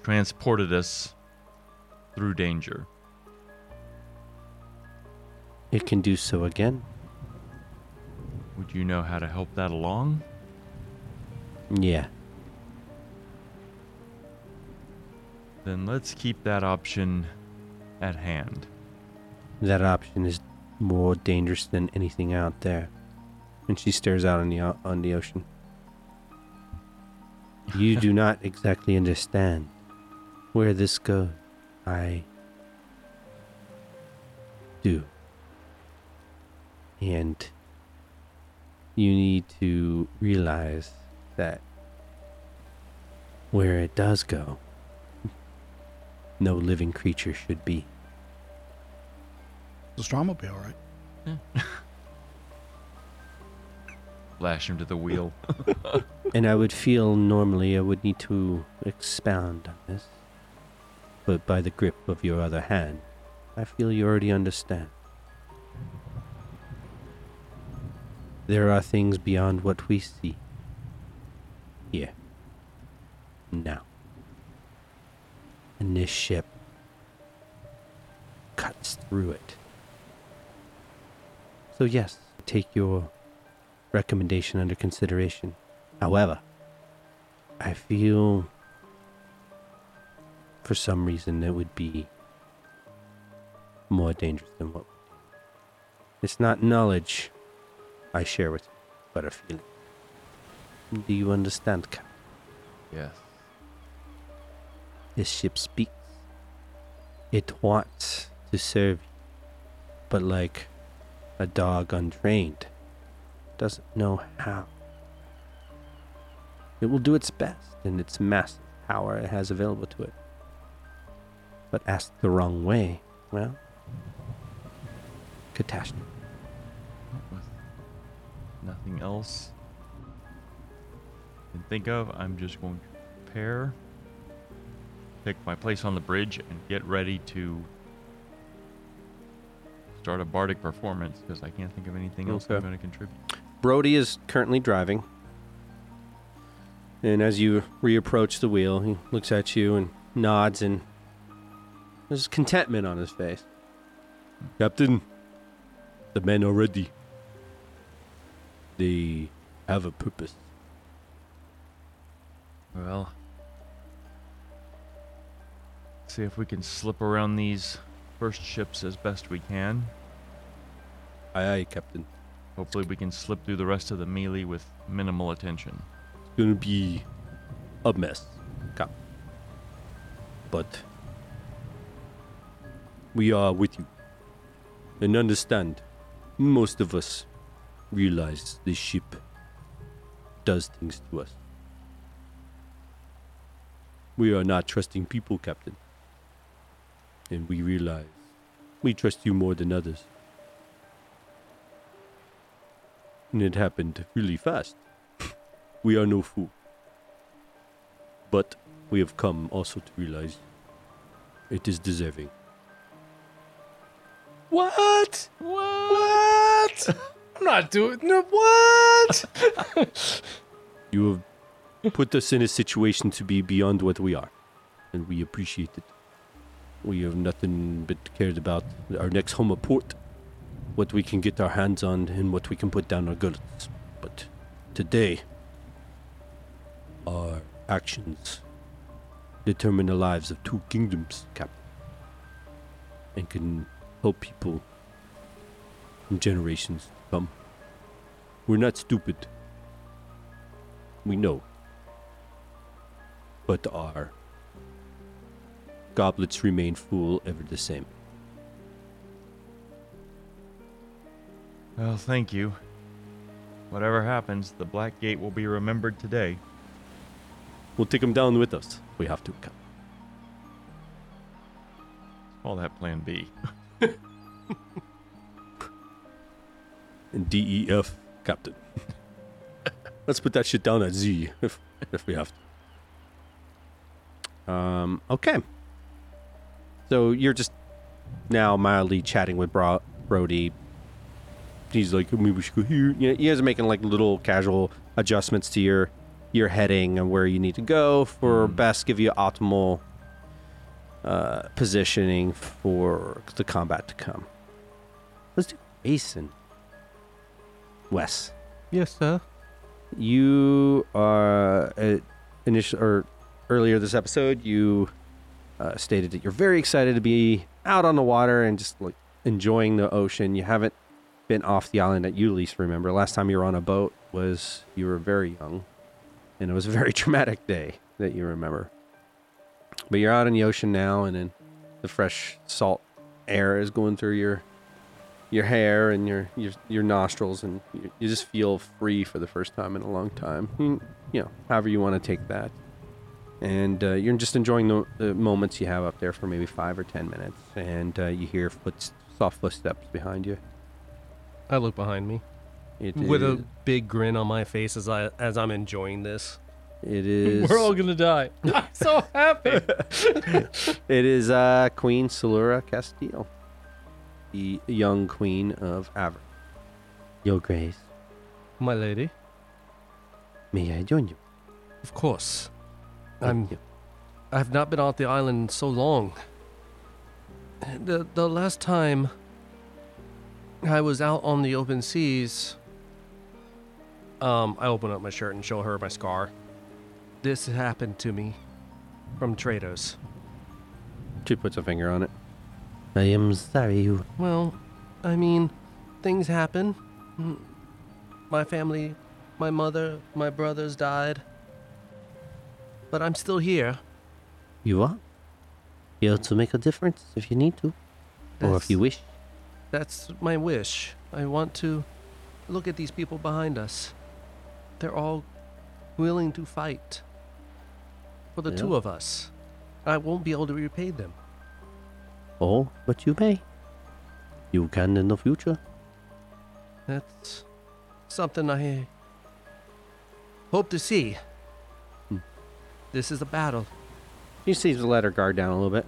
transported us through danger. It can do so again. Would you know how to help that along? Yeah. Then let's keep that option at hand. That option is more dangerous than anything out there. And she stares out on the o- on the ocean. You do not exactly understand where this goes. I do. And you need to realize that where it does go, no living creature should be. The Strom will be all right. Yeah. Lash him to the wheel. And I would feel normally I would need to expound on this. But by the grip of your other hand, I feel you already understand. There are things beyond what we see. Here. Now. And this ship cuts through it. So, yes, take your recommendation under consideration. However, I feel for some reason it would be more dangerous than what. It's not knowledge I share with you, but a feeling. Do you understand, Captain? yes. This ship speaks. It wants to serve you, but like a dog untrained, doesn't know how. It will do its best in its massive power it has available to it. But asked the wrong way, well, catastrophe. Nothing else I can think of, I'm just going to prepare, take my place on the bridge, and get ready to start a bardic performance because I can't think of anything else I'm going to contribute. Brody is currently driving. And as you reapproach the wheel, he looks at you and nods, and there's contentment on his face. Captain, the men are ready. They have a purpose. Well, see if we can slip around these first ships as best we can. Aye, aye, Captain. Hopefully, we can slip through the rest of the melee with minimal attention. It's gonna be a mess, Cap. But we are with you. And understand, most of us realize this ship does things to us. We are not trusting people, Captain. And we realize we trust you more than others. And it happened really fast. we are no fool. But we have come also to realize it is deserving. What? What? I'm not doing no what? You have put us in a situation to be beyond what we are, and we appreciate it. We have nothing but cared about our next home port, what we can get our hands on, and what we can put down our gullets. But today, our actions determine the lives of two kingdoms, Captain, and can help people in generations to come. We're not stupid. We know. But our goblets remain full ever the same. Well, thank you. Whatever happens, the Black Gate will be remembered today. We'll take them down with us. We have to. Cap- Call that Plan B. And DEF, Captain. Let's put that shit down at Z if if we have to. Um. Okay. So you're just now mildly chatting with Bro- Brody. He's like, maybe we should go here. You, know, you guys are making like little casual adjustments to your your heading and where you need to go for best give you optimal uh, positioning for the combat to come. Let's do Mason. Wes, Yes, sir. you are uh, initial or earlier this episode you uh, stated that you're very excited to be out on the water and just like enjoying the ocean. You haven't been off the island that you least remember. Last time you were on a boat was you were very young, and it was a very traumatic day that you remember. But you're out in the ocean now, and then the fresh salt air is going through your your hair and your your, your nostrils, and you, you just feel free for the first time in a long time. You, you know, however you want to take that, and uh, you're just enjoying the, the moments you have up there for maybe five or ten minutes, and uh, you hear foot soft footsteps behind you. I look behind me It with is- a big grin on my face as I as I'm enjoying this. it is We're all gonna die. I'm so happy. It is uh, Queen Salura Castile, the young queen of Aver. Your Grace, My lady, may I join you? of course. Thank I'm. you. I've not been off the island in so long. The the last time I was out on the open seas, um, I open up my shirt and show her my scar. This happened to me from traders. She puts a finger on it. I am sorry. You. Well, I mean, things happen. Mm, My family, my mother, my brothers died. But I'm still here. You are here to make a difference if you need to, or if you wish. That's my wish. I want to look at these people behind us. They're all willing to fight for the two of us. I won't be able to repay them. Oh, but you may. You can in the future. That's something I hope to see. This is a battle. She seems to let her guard down a little bit.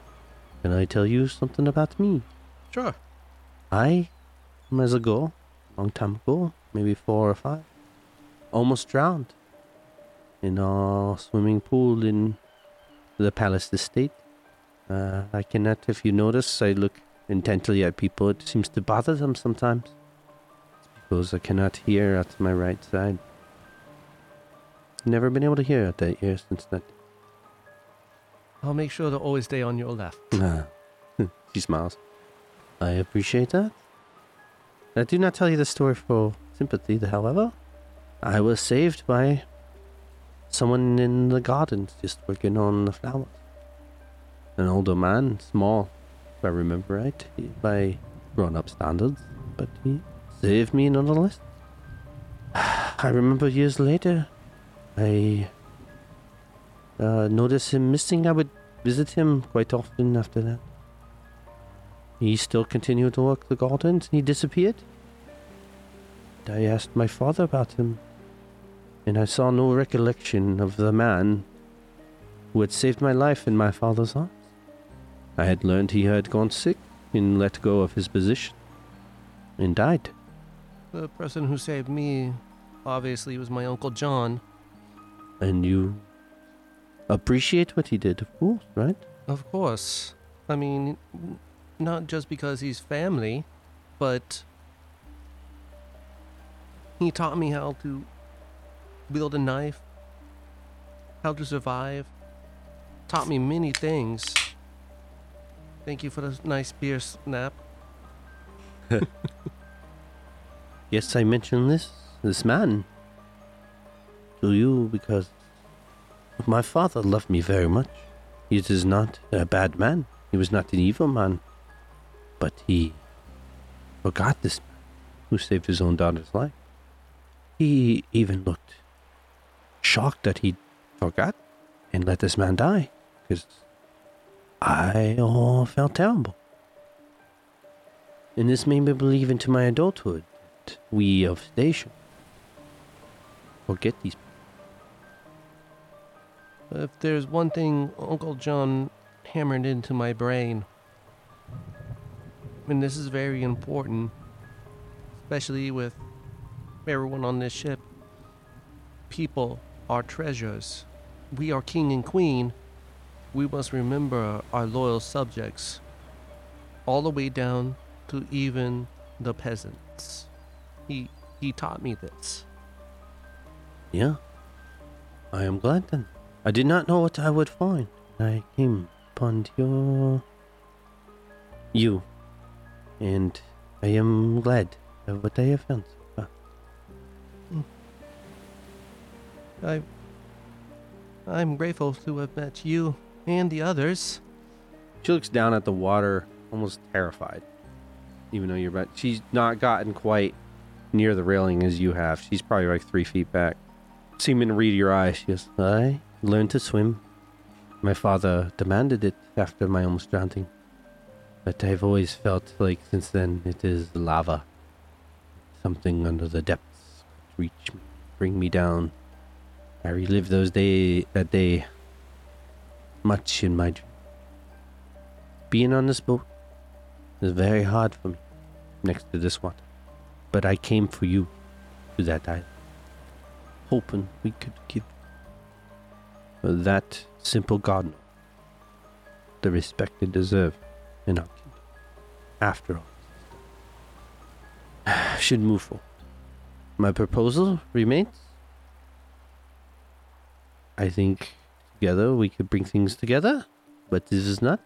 Can I tell you something about me? Sure. I, as a girl, long time ago, maybe four or five, almost drowned in a swimming pool in the palace estate. Uh, I cannot, if you notice, I look intently at people. It seems to bother them sometimes. It's because I cannot hear at my right side. Never been able to hear at that ear since that. I'll make sure to always stay on your left. She smiles. I appreciate that. I do not tell you the story for sympathy, however. I was saved by someone in the gardens just working on the flowers. An older man, small, if I remember right, by grown up standards, but he saved me nonetheless. I remember years later, I uh, noticed him missing. I would visit him quite often after that. He still continued to work the gardens. And he disappeared. I asked my father about him, and I saw no recollection of the man who had saved my life in my father's arms. I had learned he had gone sick and let go of his position and died. The person who saved me obviously was my Uncle John. And you appreciate what he did, of course, right? Of course. I mean, not just because he's family, but he taught me how to wield a knife, how to survive, taught me many things. Thank you for the nice beer snap. Yes, I mentioned this, this man, to you because my father loved me very much. He is not a bad man. He was not an evil man. But he forgot this man who saved his own daughter's life. He even looked shocked that he forgot and let this man die because I all felt terrible. And this made me believe into my adulthood that we of station forget these If there's one thing Uncle John hammered into my brain, and this is very important, especially with everyone on this ship, people are treasures. We are king and queen. We must remember our loyal subjects, all the way down to even the peasants. He he taught me this. Yeah. I am glad then. I did not know what I would find. I came upon your. you. And I am glad of what I have found so far. I I'm grateful to have met you and the others. She looks down at the water, almost terrified. Even though you're about, she's not gotten quite near the railing as you have. She's probably like three feet back. Seeming to read your eyes, she goes, I learned to swim. My father demanded it after my almost drowning. But I've always felt like since then it is lava. Something under the depths reach me, bring me down. I relive those day that day much in my dream. Being on this boat is very hard for me next to this water. But I came for you to that island, hoping we could give that simple gardener the respect they deserve in our kingdom. After all, should move forward. My proposal remains. I think together we could bring things together, but this is not.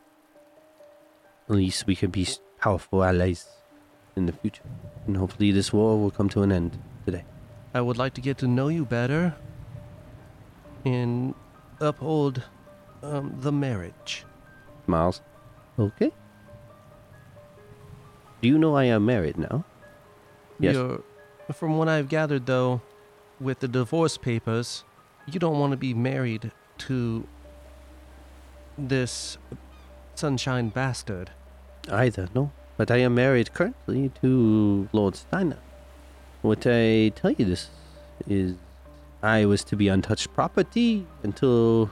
At least we could be powerful allies in the future, and hopefully this war will come to an end today. I would like to get to know you better and uphold um, the marriage. Miles, Okay. Do you know I am married now? Yes. You're, from what I've gathered, though, with the divorce papers, you don't want to be married to this sunshine bastard. Either, no. But I am married currently to Lord Steiner. What I tell you this is I was to be untouched property until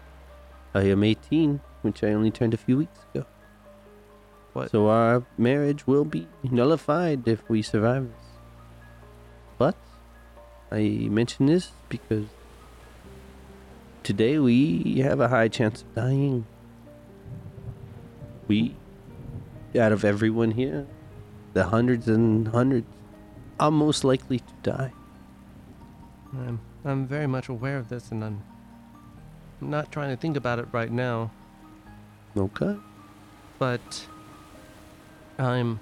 I am 18, which I only turned a few weeks ago. What? So our marriage will be nullified if we survive this. But I mention this because today we have a high chance of dying. We, out of everyone here, the hundreds and hundreds, are most likely to die. I'm very much aware of this, and I'm not trying to think about it right now, Okay. but I'm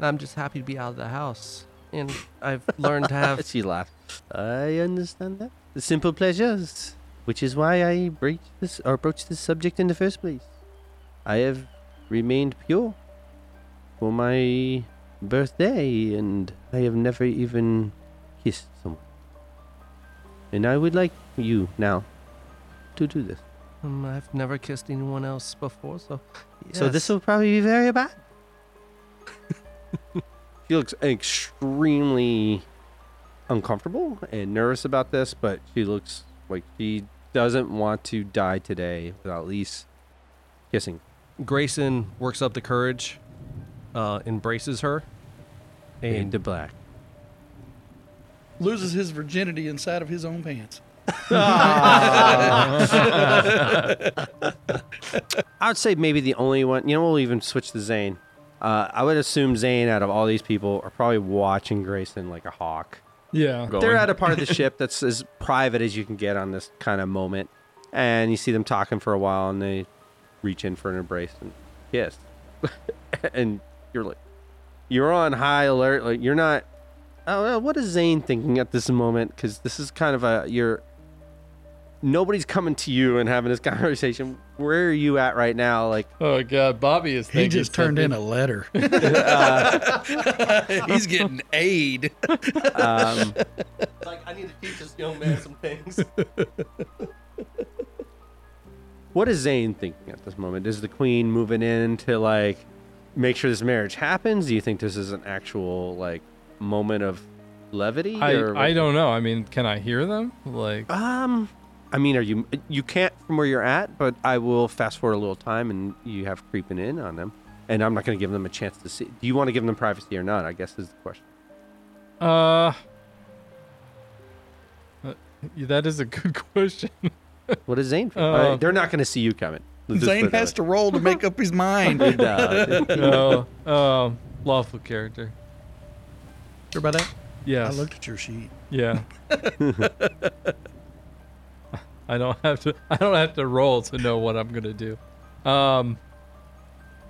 I'm just happy to be out of the house. And I've learned to have she laughed. I understand that. The simple pleasures, which is why I breached this or broached this subject in the first place. I have remained pure for my birthday, and I have never even kissed someone. And I would like you now to do this. um, I've never kissed anyone else before, so So this will probably be very bad. she looks extremely uncomfortable and nervous about this, but she looks like she doesn't want to die today without at least kissing. Grayson works up the courage, uh, embraces her, Fade and to black. Loses his virginity inside of his own pants. I would say maybe the only one. You know, we'll even switch to Zane. Uh, I would assume Zane, out of all these people, are probably watching Grayson like a hawk. Yeah. Going. They're at a part of the ship that's as private as you can get on this kind of moment, and you see them talking for a while, and they reach in for an embrace and kiss, and you're like, you're on high alert. Like you're not. Oh, what is Zane thinking at this moment? Because this is kind of a you're. Nobody's coming to you and having this conversation. Where are you at right now? Like, Oh god, Bobby is. He just turned in a letter. He's getting aid. um, like, I need to teach this young man some things. what is Zane thinking at this moment? Is the queen moving in to like make sure this marriage happens? Do you think this is an actual like moment of levity? or I, I don't know. I mean, can I hear them? Like, Um, I mean, are you you can't from where you're at, but I will fast forward a little time and you have creeping in on them, and I'm not going to give them a chance to see. Do you want to give them privacy or not? I guess is the question. uh, uh, that is a good question. What is Zane? think? Uh, Uh, they're not going to see you coming. Let's Zane has to roll to make up his mind. way. No. no, um, lawful character. Sure about that? Yes. I looked at your sheet. Yeah. I don't have to. I don't have to roll to know what I'm gonna do. Um.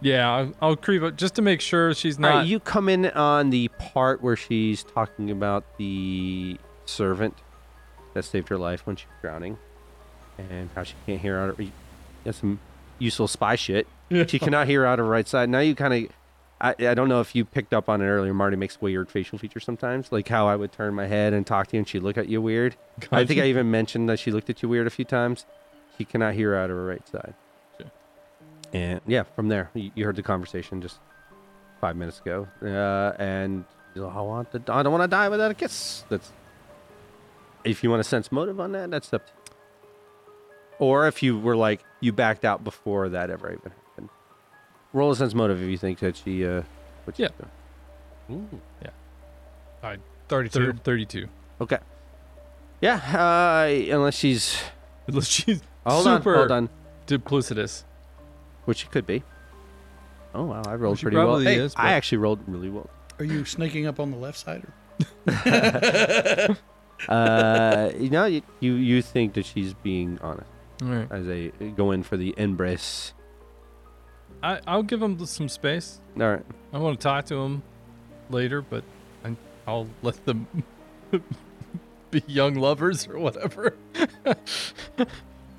Yeah, I'll, I'll creep up just to make sure she's not. right, you come in on the part where she's talking about the servant that saved her life when she was drowning, and how she can't hear out. Of, that's some useful spy shit. She cannot hear out of her right side. Now you kind of. I, I don't know if you picked up on it earlier. Marty makes weird facial features sometimes, like how I would turn my head and talk to you, and she'd look at you weird. I think I even mentioned that she looked at you weird a few times. She cannot hear out of her right side. Sure. And yeah, from there, you, you heard the conversation just five minutes ago, uh, and you know, I want to. I don't want to die without a kiss. That's if you want to sense motive on that. That's up. To you. Or if you were like you backed out before that ever even happened. Roll a sense motive if you think that she. Uh, what she's Yeah. doing. I 32. thir- Thirty-two. Okay. Yeah, uh, unless she's. Unless she's Hold super on, hold on. duplicitous. Which she could be. Oh wow, I rolled she pretty well. probably Hey, is, I actually rolled really well. Are you sneaking up on the left side? Or? uh, you know, you, you you think that she's being honest All right. as they go in for the embrace. I I'll give him some space. All right. I want to talk to him later, but I, I'll let them be young lovers or whatever.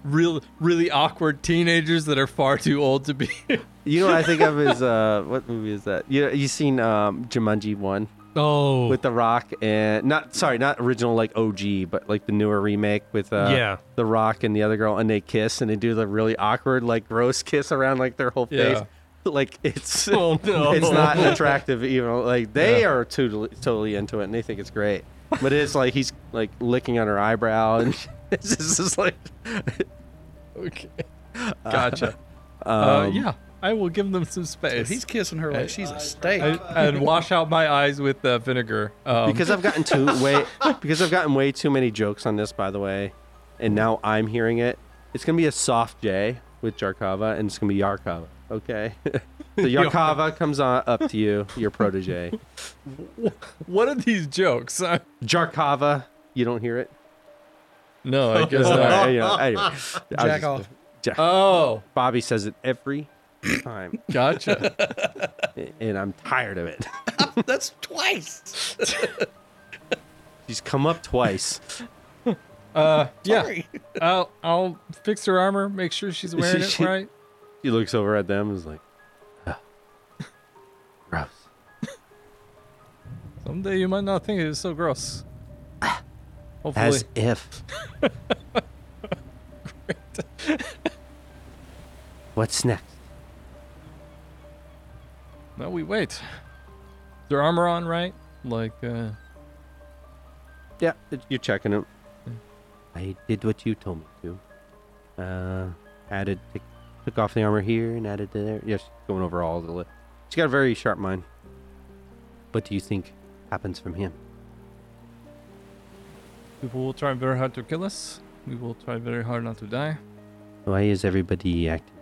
Real, really awkward teenagers that are far too old to be. You know what I think of is uh, what movie is that? You you seen um, Jumanji one Oh, with The Rock and not sorry not original like OG but like the newer remake with uh, yeah. The Rock and the other girl and they kiss and they do the really awkward like gross kiss around like their whole face. Yeah. Like it's Oh no, it's not attractive even like they are totally totally into it and they think it's great but it's like he's like licking on her eyebrow and it's just, it's like okay, gotcha. uh, um, yeah, I will give them some So space. he's kissing her like she's a steak. I, and wash out my eyes with uh, vinegar. Um, because I've gotten too way because I've gotten way too many jokes on this by the way and now I'm hearing it it's gonna be a soft J with Jarkava and it's gonna be Yarkava okay so Yarkava comes on up to you your protege what are these jokes? I- Jarkava you don't hear it no, I guess not. right, you know, anyway, I was Jack just- off. Ja- Oh, Bobby says it every time gotcha. and I'm tired of it. That's twice. She's come up twice. Uh, yeah, Sorry. I'll I'll fix her armor, make sure she's wearing it She- right. She looks over at them and is like, "Ah, gross. Someday you might not think it is so gross. Hopefully, As if. What's next? No, we wait. Is their armor on right? Like, uh, Yeah, it- you're checking it. I did what you told me to. Uh, added, took, took off the armor here and added to there. Yes, going over all the. Li- She's got a very sharp mind. What do you think happens from him? People will try very hard to kill us. We will try very hard not to die. Why is everybody acting?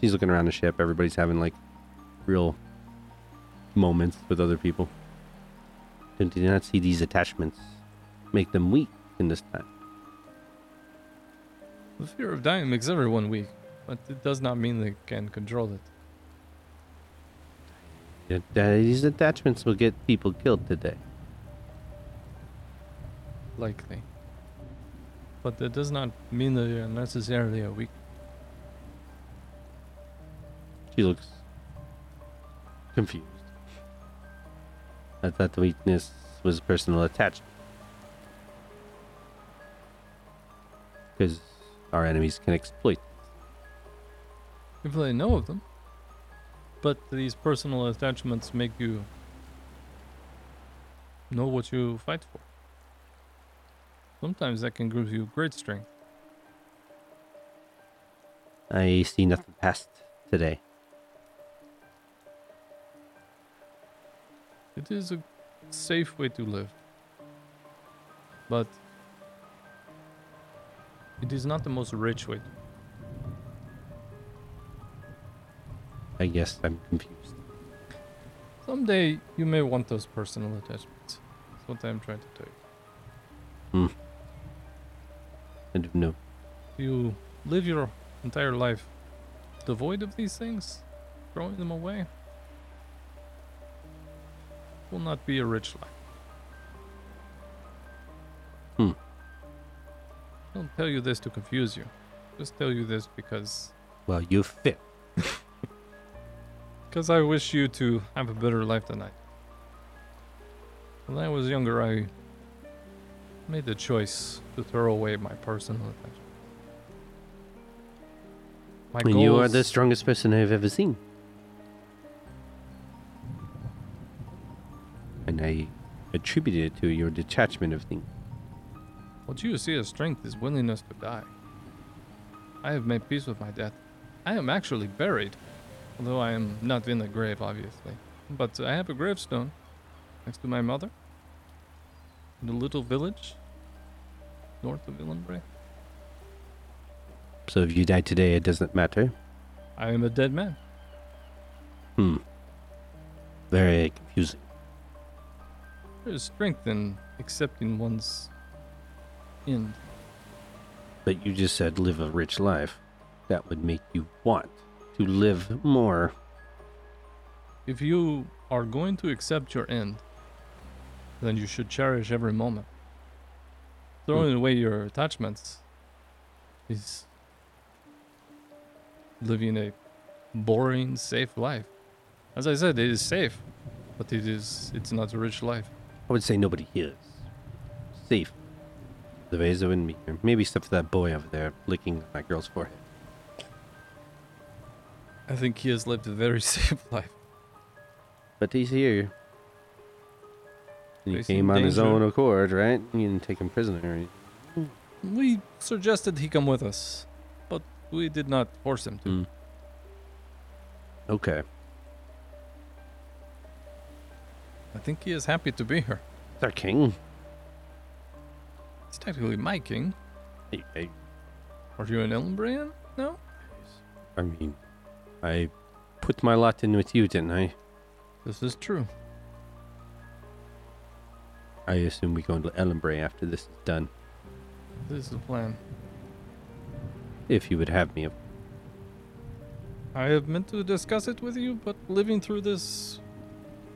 She's looking around the ship. Everybody's having like real moments with other people. You not see these attachments make them weak in this time? The fear of dying makes everyone weak, but it does not mean they can control it. These attachments will get people killed today. Likely. But that does not mean that are necessarily a weak. She looks confused. I thought the weakness was personal attachment. Because our enemies can exploit. If they know of them. But these personal attachments make you know what you fight for. Sometimes that can give you great strength. I see nothing past today. It is a safe way to live. But it is not the most rich way. I guess I'm confused. Someday you may want those personal attachments. That's what I'm trying to tell you. Hmm. I don't know. You live your entire life devoid of these things, throwing them away, will not be a rich life. Hmm. I don't tell you this to confuse you. Just tell you this because Well, you fit. because I wish you to have a better life than I. When I was younger, I made the choice to throw away my personal attachments. My And you are the strongest person I've ever seen. Attribute it to your detachment of things. What you see as strength is willingness to die. I have made peace with my death. I am actually buried, although I am not in the grave, obviously. But I have a gravestone next to my mother in a little village north of Illenbray. So if you die today, it doesn't matter. I am a dead man. Hmm. Very confusing. There is strength in accepting one's end. But you just said live a rich life. That would make you want to live more. If you are going to accept your end, then you should cherish every moment. Throwing away your attachments is living a boring, safe life. As I said, it is safe, but it is it's not a rich life. I would say nobody here is safe. The Vesa wouldn't be here. Maybe except for that boy over there licking that girl's forehead. I think he has lived a very safe life. But he's here. And he came on his own accord, right? You didn't take him prisoner. We suggested he come with us, but we did not force him to. Hmm. Okay. I think he is happy to be here. Our king. It's technically my king. Hey, hey, Are you an Elmbrian? No? I mean, I put my lot in with you, didn't I? This is true. I assume we go into Ellenbray after this is done. This is the plan. If you would have me. I have meant to discuss it with you, but living through this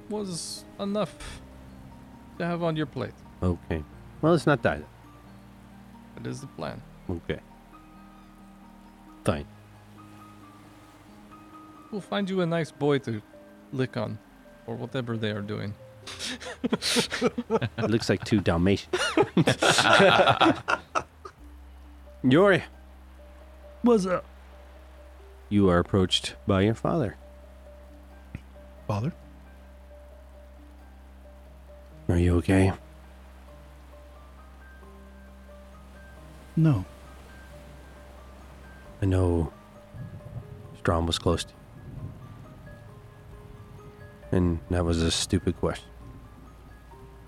was enough to have on your plate. Okay. Well, let's not die then. That is the plan. Okay. Fine. We'll find you a nice boy to lick on, or whatever they are doing. It looks like two Dalmatians. Uri, What's up, you are approached by your father. father? Are you okay? No. I know Strom was close to you. And that was a stupid question.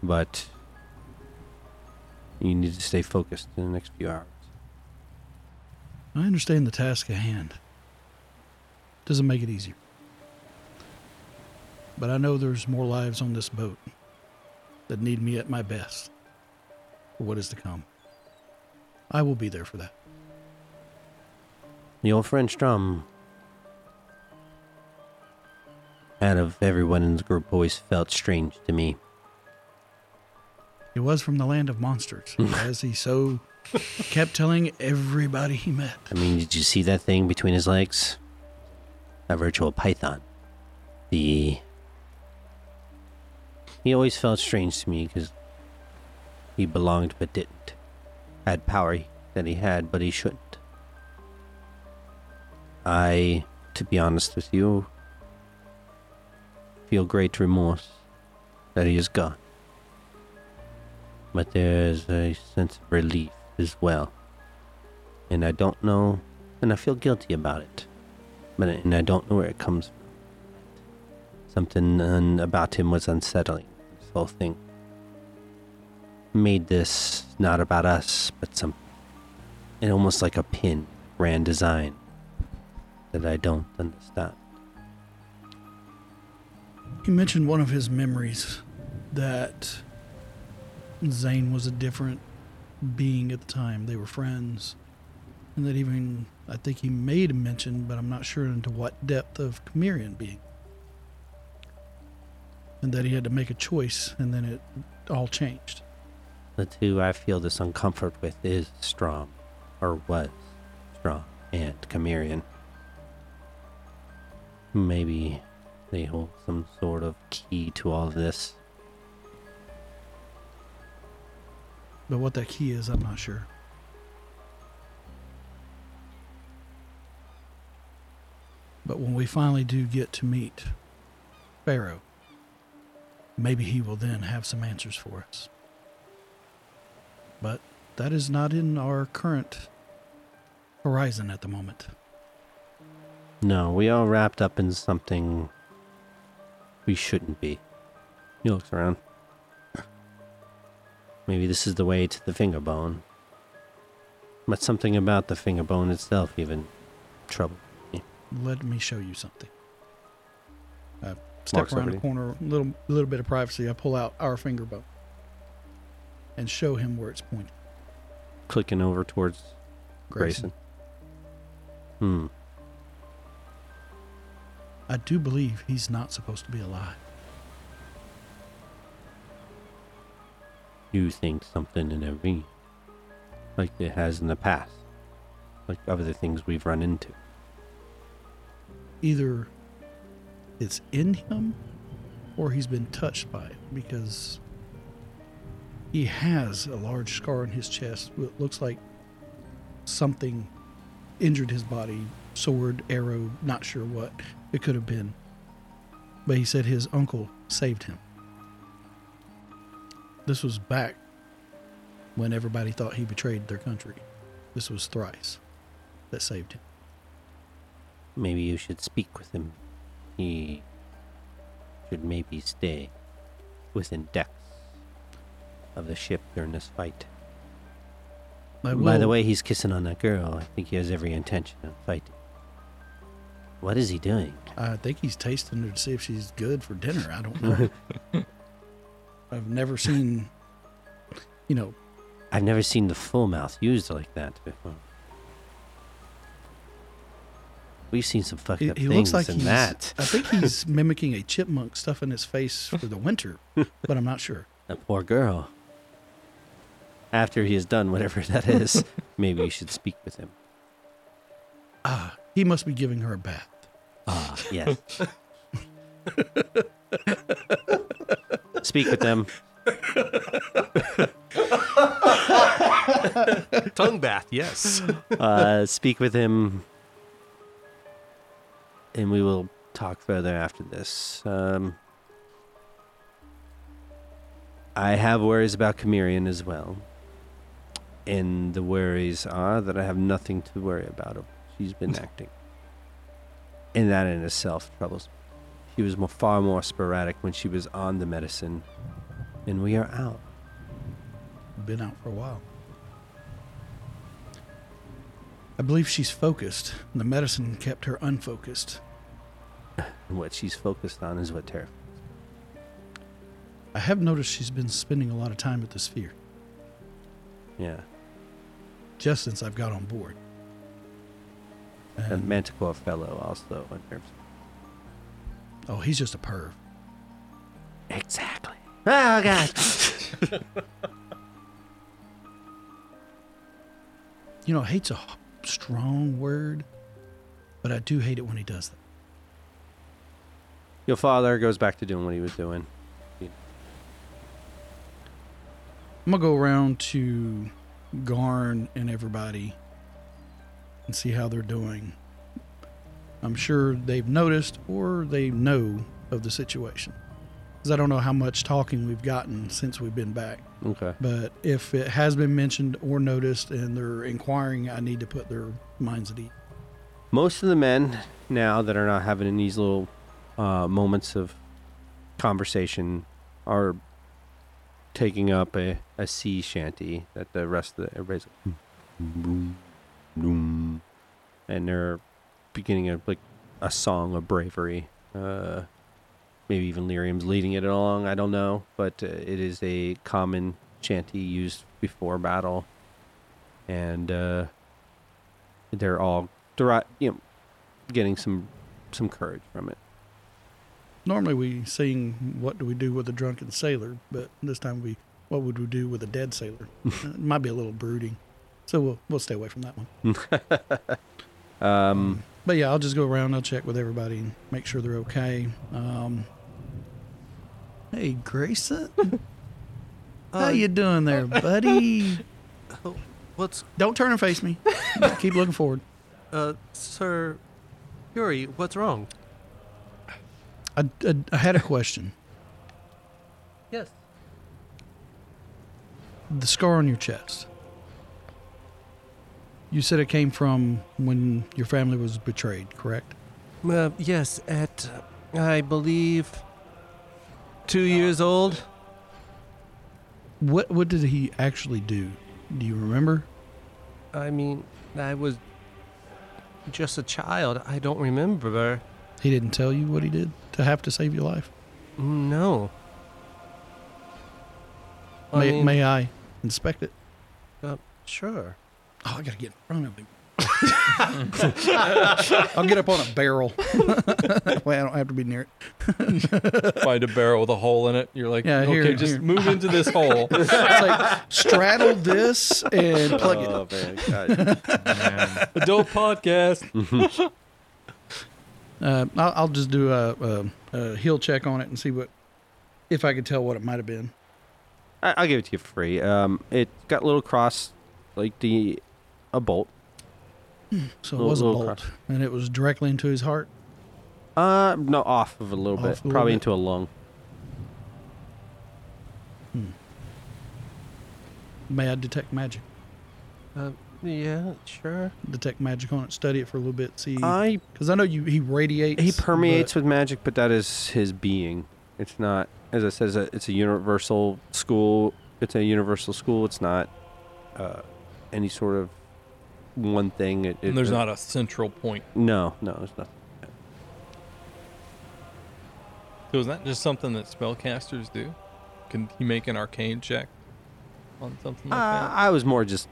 But you need to stay focused in the next few hours. I understand the task at hand. Doesn't make it easier. But I know there's more lives on this boat that need me at my best for what is to come. I will be there for that. The old friend Strom, out of everyone in the group, always felt strange to me. He was from the land of monsters, as he so kept telling everybody he met. I mean, did you see that thing between his legs? A virtual python. The. He always felt strange to me because he belonged but didn't. Had power that he had, but he shouldn't. I, to be honest with you, feel great remorse that he is gone. But there's a sense of relief as well. And I don't know, and I feel guilty about it. But and I don't know where it comes from. Something about him was unsettling. Whole thing made this not about us, but some, and almost like a pin, grand design that I don't understand. He mentioned one of his memories that Zane was a different being at the time. They were friends. And that even, I think he made a mention, but I'm not sure into what depth of Chimerian being. And that he had to make a choice, and then it all changed. The two I feel this uncomfort with is Strom, or was Strom, and Chimerian. Maybe they hold some sort of key to all of this. But what that key is, I'm not sure. But when we finally do get to meet Pharaoh, maybe he will then have some answers for us. But that is not in our current horizon at the moment. No, we are wrapped up in something we shouldn't be. He looks around. Maybe this is the way to the finger bone. But something about the finger bone itself even troubled me. Let me show you something. I step around the corner, little little bit of privacy. I pull out our finger bone and show him where it's pointing. Clicking over towards Grayson. Hmm. I do believe he's not supposed to be alive. You think something in every like it has in the past. Like other things we've run into. Either it's in him or he's been touched by it because he has a large scar on his chest. It looks like something injured his body sword, arrow, not sure what it could have been. But he said his uncle saved him. This was back when everybody thought he betrayed their country. This was Thrice that saved him. Maybe you should speak with him. He should maybe stay within decks of the ship during this fight. By the way, he's kissing on that girl. I think he has every intention of fighting. What is he doing? I think he's tasting her to see if she's good for dinner. I don't know. I've never seen, you know, I've never seen the full mouth used like that before. We've seen some fucked he, up he things looks like in that. I think he's mimicking a chipmunk stuffing his face for the winter, but I'm not sure. That poor girl. After he has done whatever that is, maybe you should speak with him. Ah, he must be giving her a bath. Ah, yes. speak with them. Tongue bath, yes. Uh, speak with him, and we will talk further after this. Um, I have worries about Chimerian as well. And the worries are that I have nothing to worry about. she's been acting. And that in itself troubles me. She was more, far more sporadic when she was on the medicine, and we are out. Been out for a while. I believe she's focused. The medicine kept her unfocused. And what she's focused on is what terrifies. I have noticed she's been spending a lot of time at the sphere Yeah. just since I've got on board. And And- Manticore fellow also unnerves. oh, he's just a perv. Exactly. Oh God. You know, hate's a strong word, but I do hate it when he does that. Your father goes back to doing what he was doing. I'm gonna go around to Garn and everybody and see how they're doing. I'm sure they've noticed or they know of the situation. Because I don't know how much talking we've gotten since we've been back. Okay. But if it has been mentioned or noticed and they're inquiring, I need to put their minds at ease. Most of the men now that are not having these little uh, moments of conversation are taking up a, a sea shanty that the rest of the everybody's like, boom, boom, and they're beginning of like a song of bravery. Uh, maybe even Lyrium's leading it along. I don't know, but uh, it is a common shanty used before battle, and uh, they're all you know, getting some some courage from it. Normally we sing "What do we do with a drunken sailor," but this time we "What would we do with a dead sailor?" it might be a little brooding, so we'll we'll stay away from that one. Um, But yeah, I'll just go around. I'll check with everybody and make sure they're okay. Um, hey, Grayson, how Uh, you doing there, buddy? What's Don't turn and face me. Keep looking forward. uh, Sir Uri? What's wrong? I, I, I had a question. Yes. The scar on your chest. You said it came from when your family was betrayed, correct? Uh, yes, at I believe two years old. What what did he actually do? Do you remember? I mean, I was just a child. I don't remember. He didn't tell you what he did to have to save your life. No. I May, mean, may I inspect it? Uh, sure. Oh, I gotta get in front of him. I'll get up on a barrel. Way I don't have to be near it. Find a barrel with a hole in it. You're like, Yeah, okay, here, just here. move into this hole. It's like straddle this and plug oh, it. oh man, God. Man. Adult podcast. Uh, I'll, I'll just do a, a, a heal check on it and see what if I could tell what it might have been. I, I'll give it to you for free. Um, it got a little cross, like the a bolt. So it Little- was a little bolt, and it was directly into his heart. Uh, no, off of a little Off bit, a little probably bit. into a lung. May I detect magic? Uh, yeah, sure. Detect magic on it. Study it for a little bit. See, I because I know you he radiates. he permeates but- with magic, but that is his being. It's not, as I said, it's a, it's a universal school. It's a universal school. It's not uh, any sort of one thing. It, it, And there's it- not a central point. No, no, there's nothing. So is that just something that spellcasters do? Can he make an arcane check on something like Uh, that? I was more just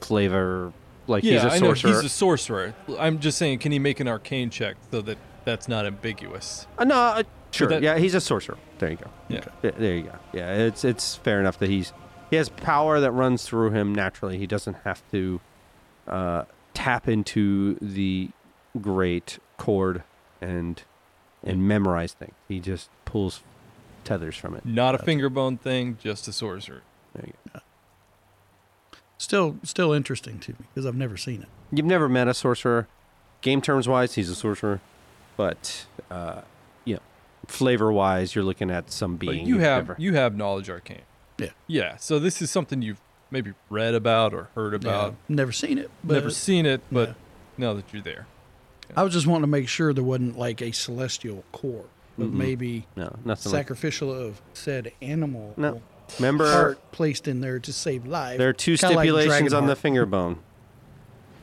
flavor. Like yeah, he's a I know sorcerer. he's a sorcerer. I'm just saying, can he make an arcane check so that that's not ambiguous? Uh, no, uh, sure. that- yeah, he's a sorcerer. There you go. Yeah. Th- There you go. Yeah, it's it's fair enough that he's he has power that runs through him naturally. He doesn't have to uh, tap into the great cord and and memorize things. He just pulls tethers from it. Not a finger bone thing, just a sorcerer. There you go. Still, still interesting to me because I've never seen it. You've never met a sorcerer. Game terms wise, he's a sorcerer, but uh, you know, flavor wise, you're looking at some being. But you you've never- you have knowledge arcane. Yeah. Yeah. So this is something you've maybe read about or heard Yeah, about. never seen it. But Never seen it, but yeah. now that you're there. I was just wanting to make sure there wasn't like a celestial core, but Mm-mm. maybe No, nothing. Like, sacrificial of said animal No. Remember, heart placed in there to save life. there are two Kinda like stipulations on the Dragonheart. finger bone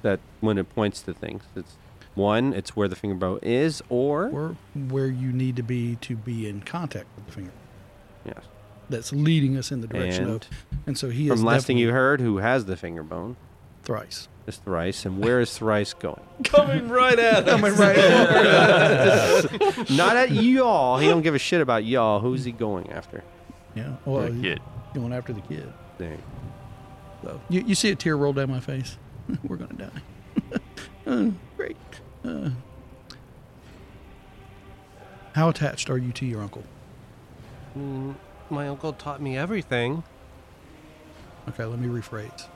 that when it points to things, it's one, it's where the finger bone is, or or where you need to be to be in contact with the finger. yes. That's leading us in the direction And of, and so he is from last thing you definitely heard, who has the finger bone thrice. is Thrice, and where is Thrice going? Coming right at us. Coming right Not at y'all. He don't give a shit about y'all. Who's he going after? Yeah, well, The he's kid. going after the kid. There. So you, you see a tear roll down my face. We're gonna die. Uh, great. Uh, how attached are you to your uncle? I mean, my uncle taught me everything. Okay, let me rephrase.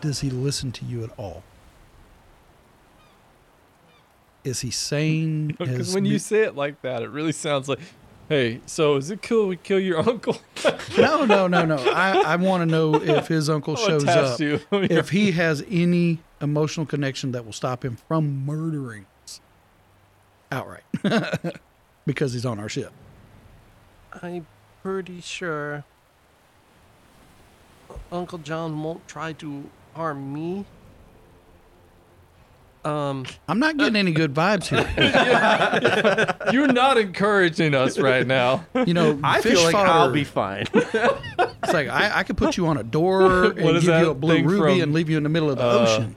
Does he listen to you at all? Is he sane? Because Has when you say it like that, it really sounds like, hey, so is it cool we kill your uncle? no, no, no, no. I, I want to know if his uncle I'll shows up. you. if he has any emotional connection that will stop him from murdering us outright because he's on our ship. I'm pretty sure Uncle John won't try to harm me. Um, I'm not getting any good vibes here. You're not encouraging us right now. You know, I fish feel like fodder, I'll be fine. It's like I, I could put you on a door and What is give you a blue thing ruby from, and leave you in the middle of the uh, ocean.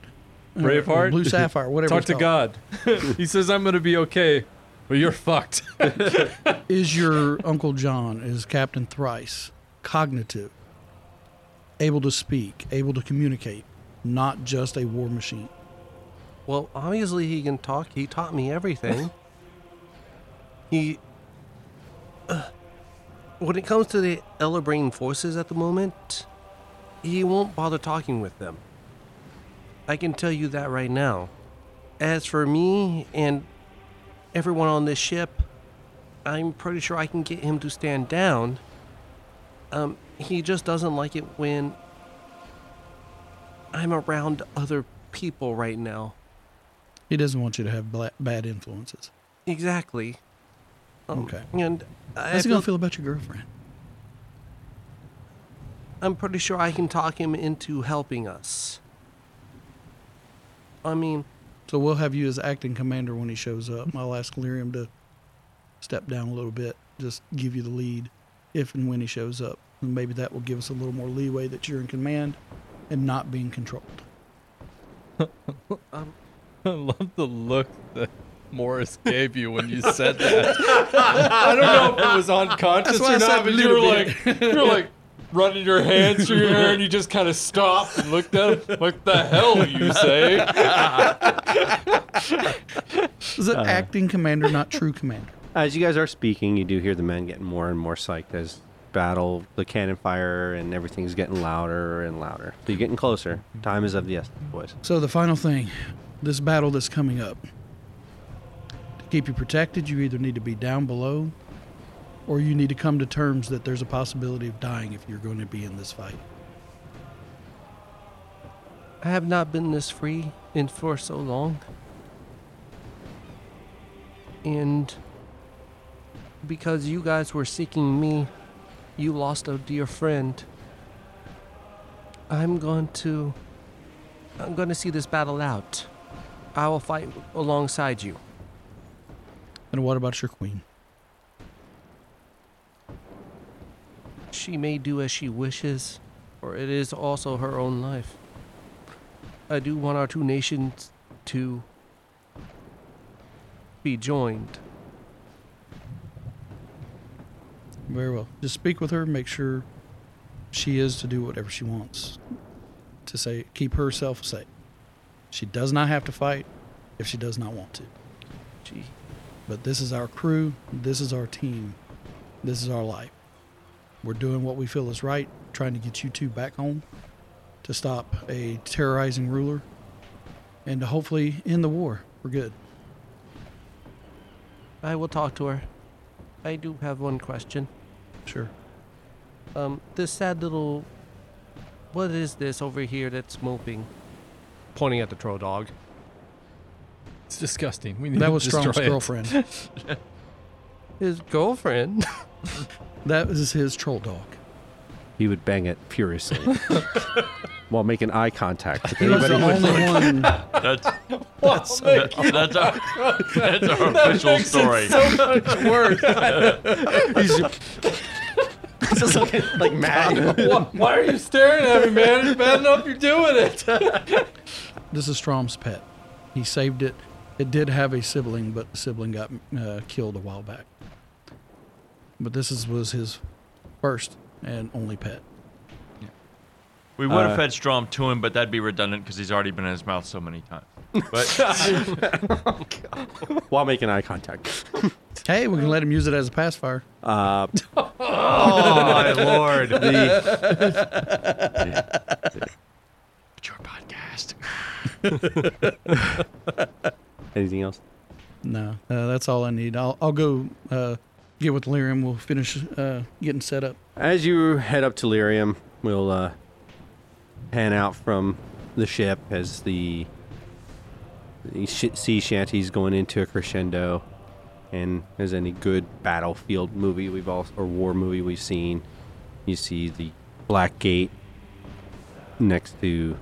Uh, Braveheart? blue sapphire, whatever. Talk it's to. God. he says I'm gonna be okay, but you're fucked. Is your Uncle John, is Captain Thrice, cognitive, able to speak, able to communicate, not just a war machine? Well, obviously he can talk. He taught me everything. he. uh, when it comes to the Ellerbrain forces at the moment, he won't bother talking with them. I can tell you that right now. As for me and everyone on this ship, I'm pretty sure I can get him to stand down. Um, he just doesn't like it when I'm around other people right now. He doesn't want you to have bla- bad influences. Exactly. Um, Okay. And I How's he feel, gonna feel about your girlfriend? I'm pretty sure I can talk him into helping us. I mean, So we'll have you as acting commander when he shows up. I'll ask Lyrium to step down a little bit, just give you the lead if and when he shows up. And maybe that will give us a little more leeway that you're in command and not being controlled. I love the look that Morris gave you when you said that. I don't know if it was unconscious or not, but you were little like, you were like running your hands through your hair, and you just kind of stopped and looked at him. What the hell you say? Is it uh. acting commander, not true commander? As you guys are speaking, you do hear the men getting more and more psyched as battle, the cannon fire, and everything's getting louder and louder. So you're getting closer. Mm-hmm. Time is of the essence, boys. So the final thing, this battle that's coming up. To keep you protected, you either need to be down below or you need to come to terms that there's a possibility of dying if you're going to be in this fight. I have not been this free in for so long. And because you guys were seeking me, you lost a dear friend. I'm going to I'm going to see this battle out. I will fight alongside you. And what about your queen? She may do as she wishes, for it is also her own life. I do want our two nations to be joined. Very well. Just speak with her, make sure she is to do whatever she wants to say, keep herself safe. She does not have to fight if she does not want to. Gee, But this is our crew, this is our team, this is our life. We're doing what we feel is right, trying to get you two back home to stop a terrorizing ruler and to hopefully end the war. We're good. I will talk to her. I do have one question. Sure. Um, this sad little. What is this over here that's moping? Pointing at the troll dog. It's disgusting. We need That to was destroy Strom's it. girlfriend. His girlfriend. that was his troll dog. He would bang it furiously while making eye contact with He was the anybody. only one. That's that's, that- that's our that's our official story. So much worse. just looking like mad. why, why are you staring at me, man? It's bad enough you're doing it. This is Strom's pet. He saved it. It did have a sibling, but the sibling got uh, killed a while back. But this is, was his first and only pet. We would have Uh, fed Strom to him, but that'd be redundant because he's already been in his mouth so many times. But while making eye contact. Hey, we can let him use it as a pacifier. Uh, oh my lord, it's your podcast. anything else? No, uh, that's all I need. I'll, I'll go uh, get with Lyrium. We'll finish uh, getting set up. As you head up to Lyrium, we'll uh, pan out from the ship as the, sh- sea shanty's going into a crescendo. And as any good battlefield movie we've all or war movie we've seen, you see the Black Gate next to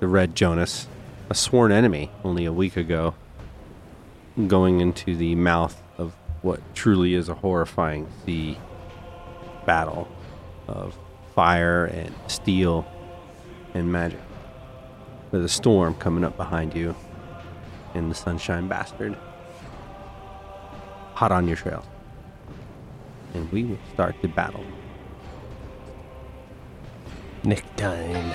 the Red Jonas, a sworn enemy only a week ago, going into the mouth of what truly is a horrifying sea battle of fire and steel and magic. With a storm coming up behind you and the Sunshine Bastard hot on your trail. And we will start the battle. Nick time.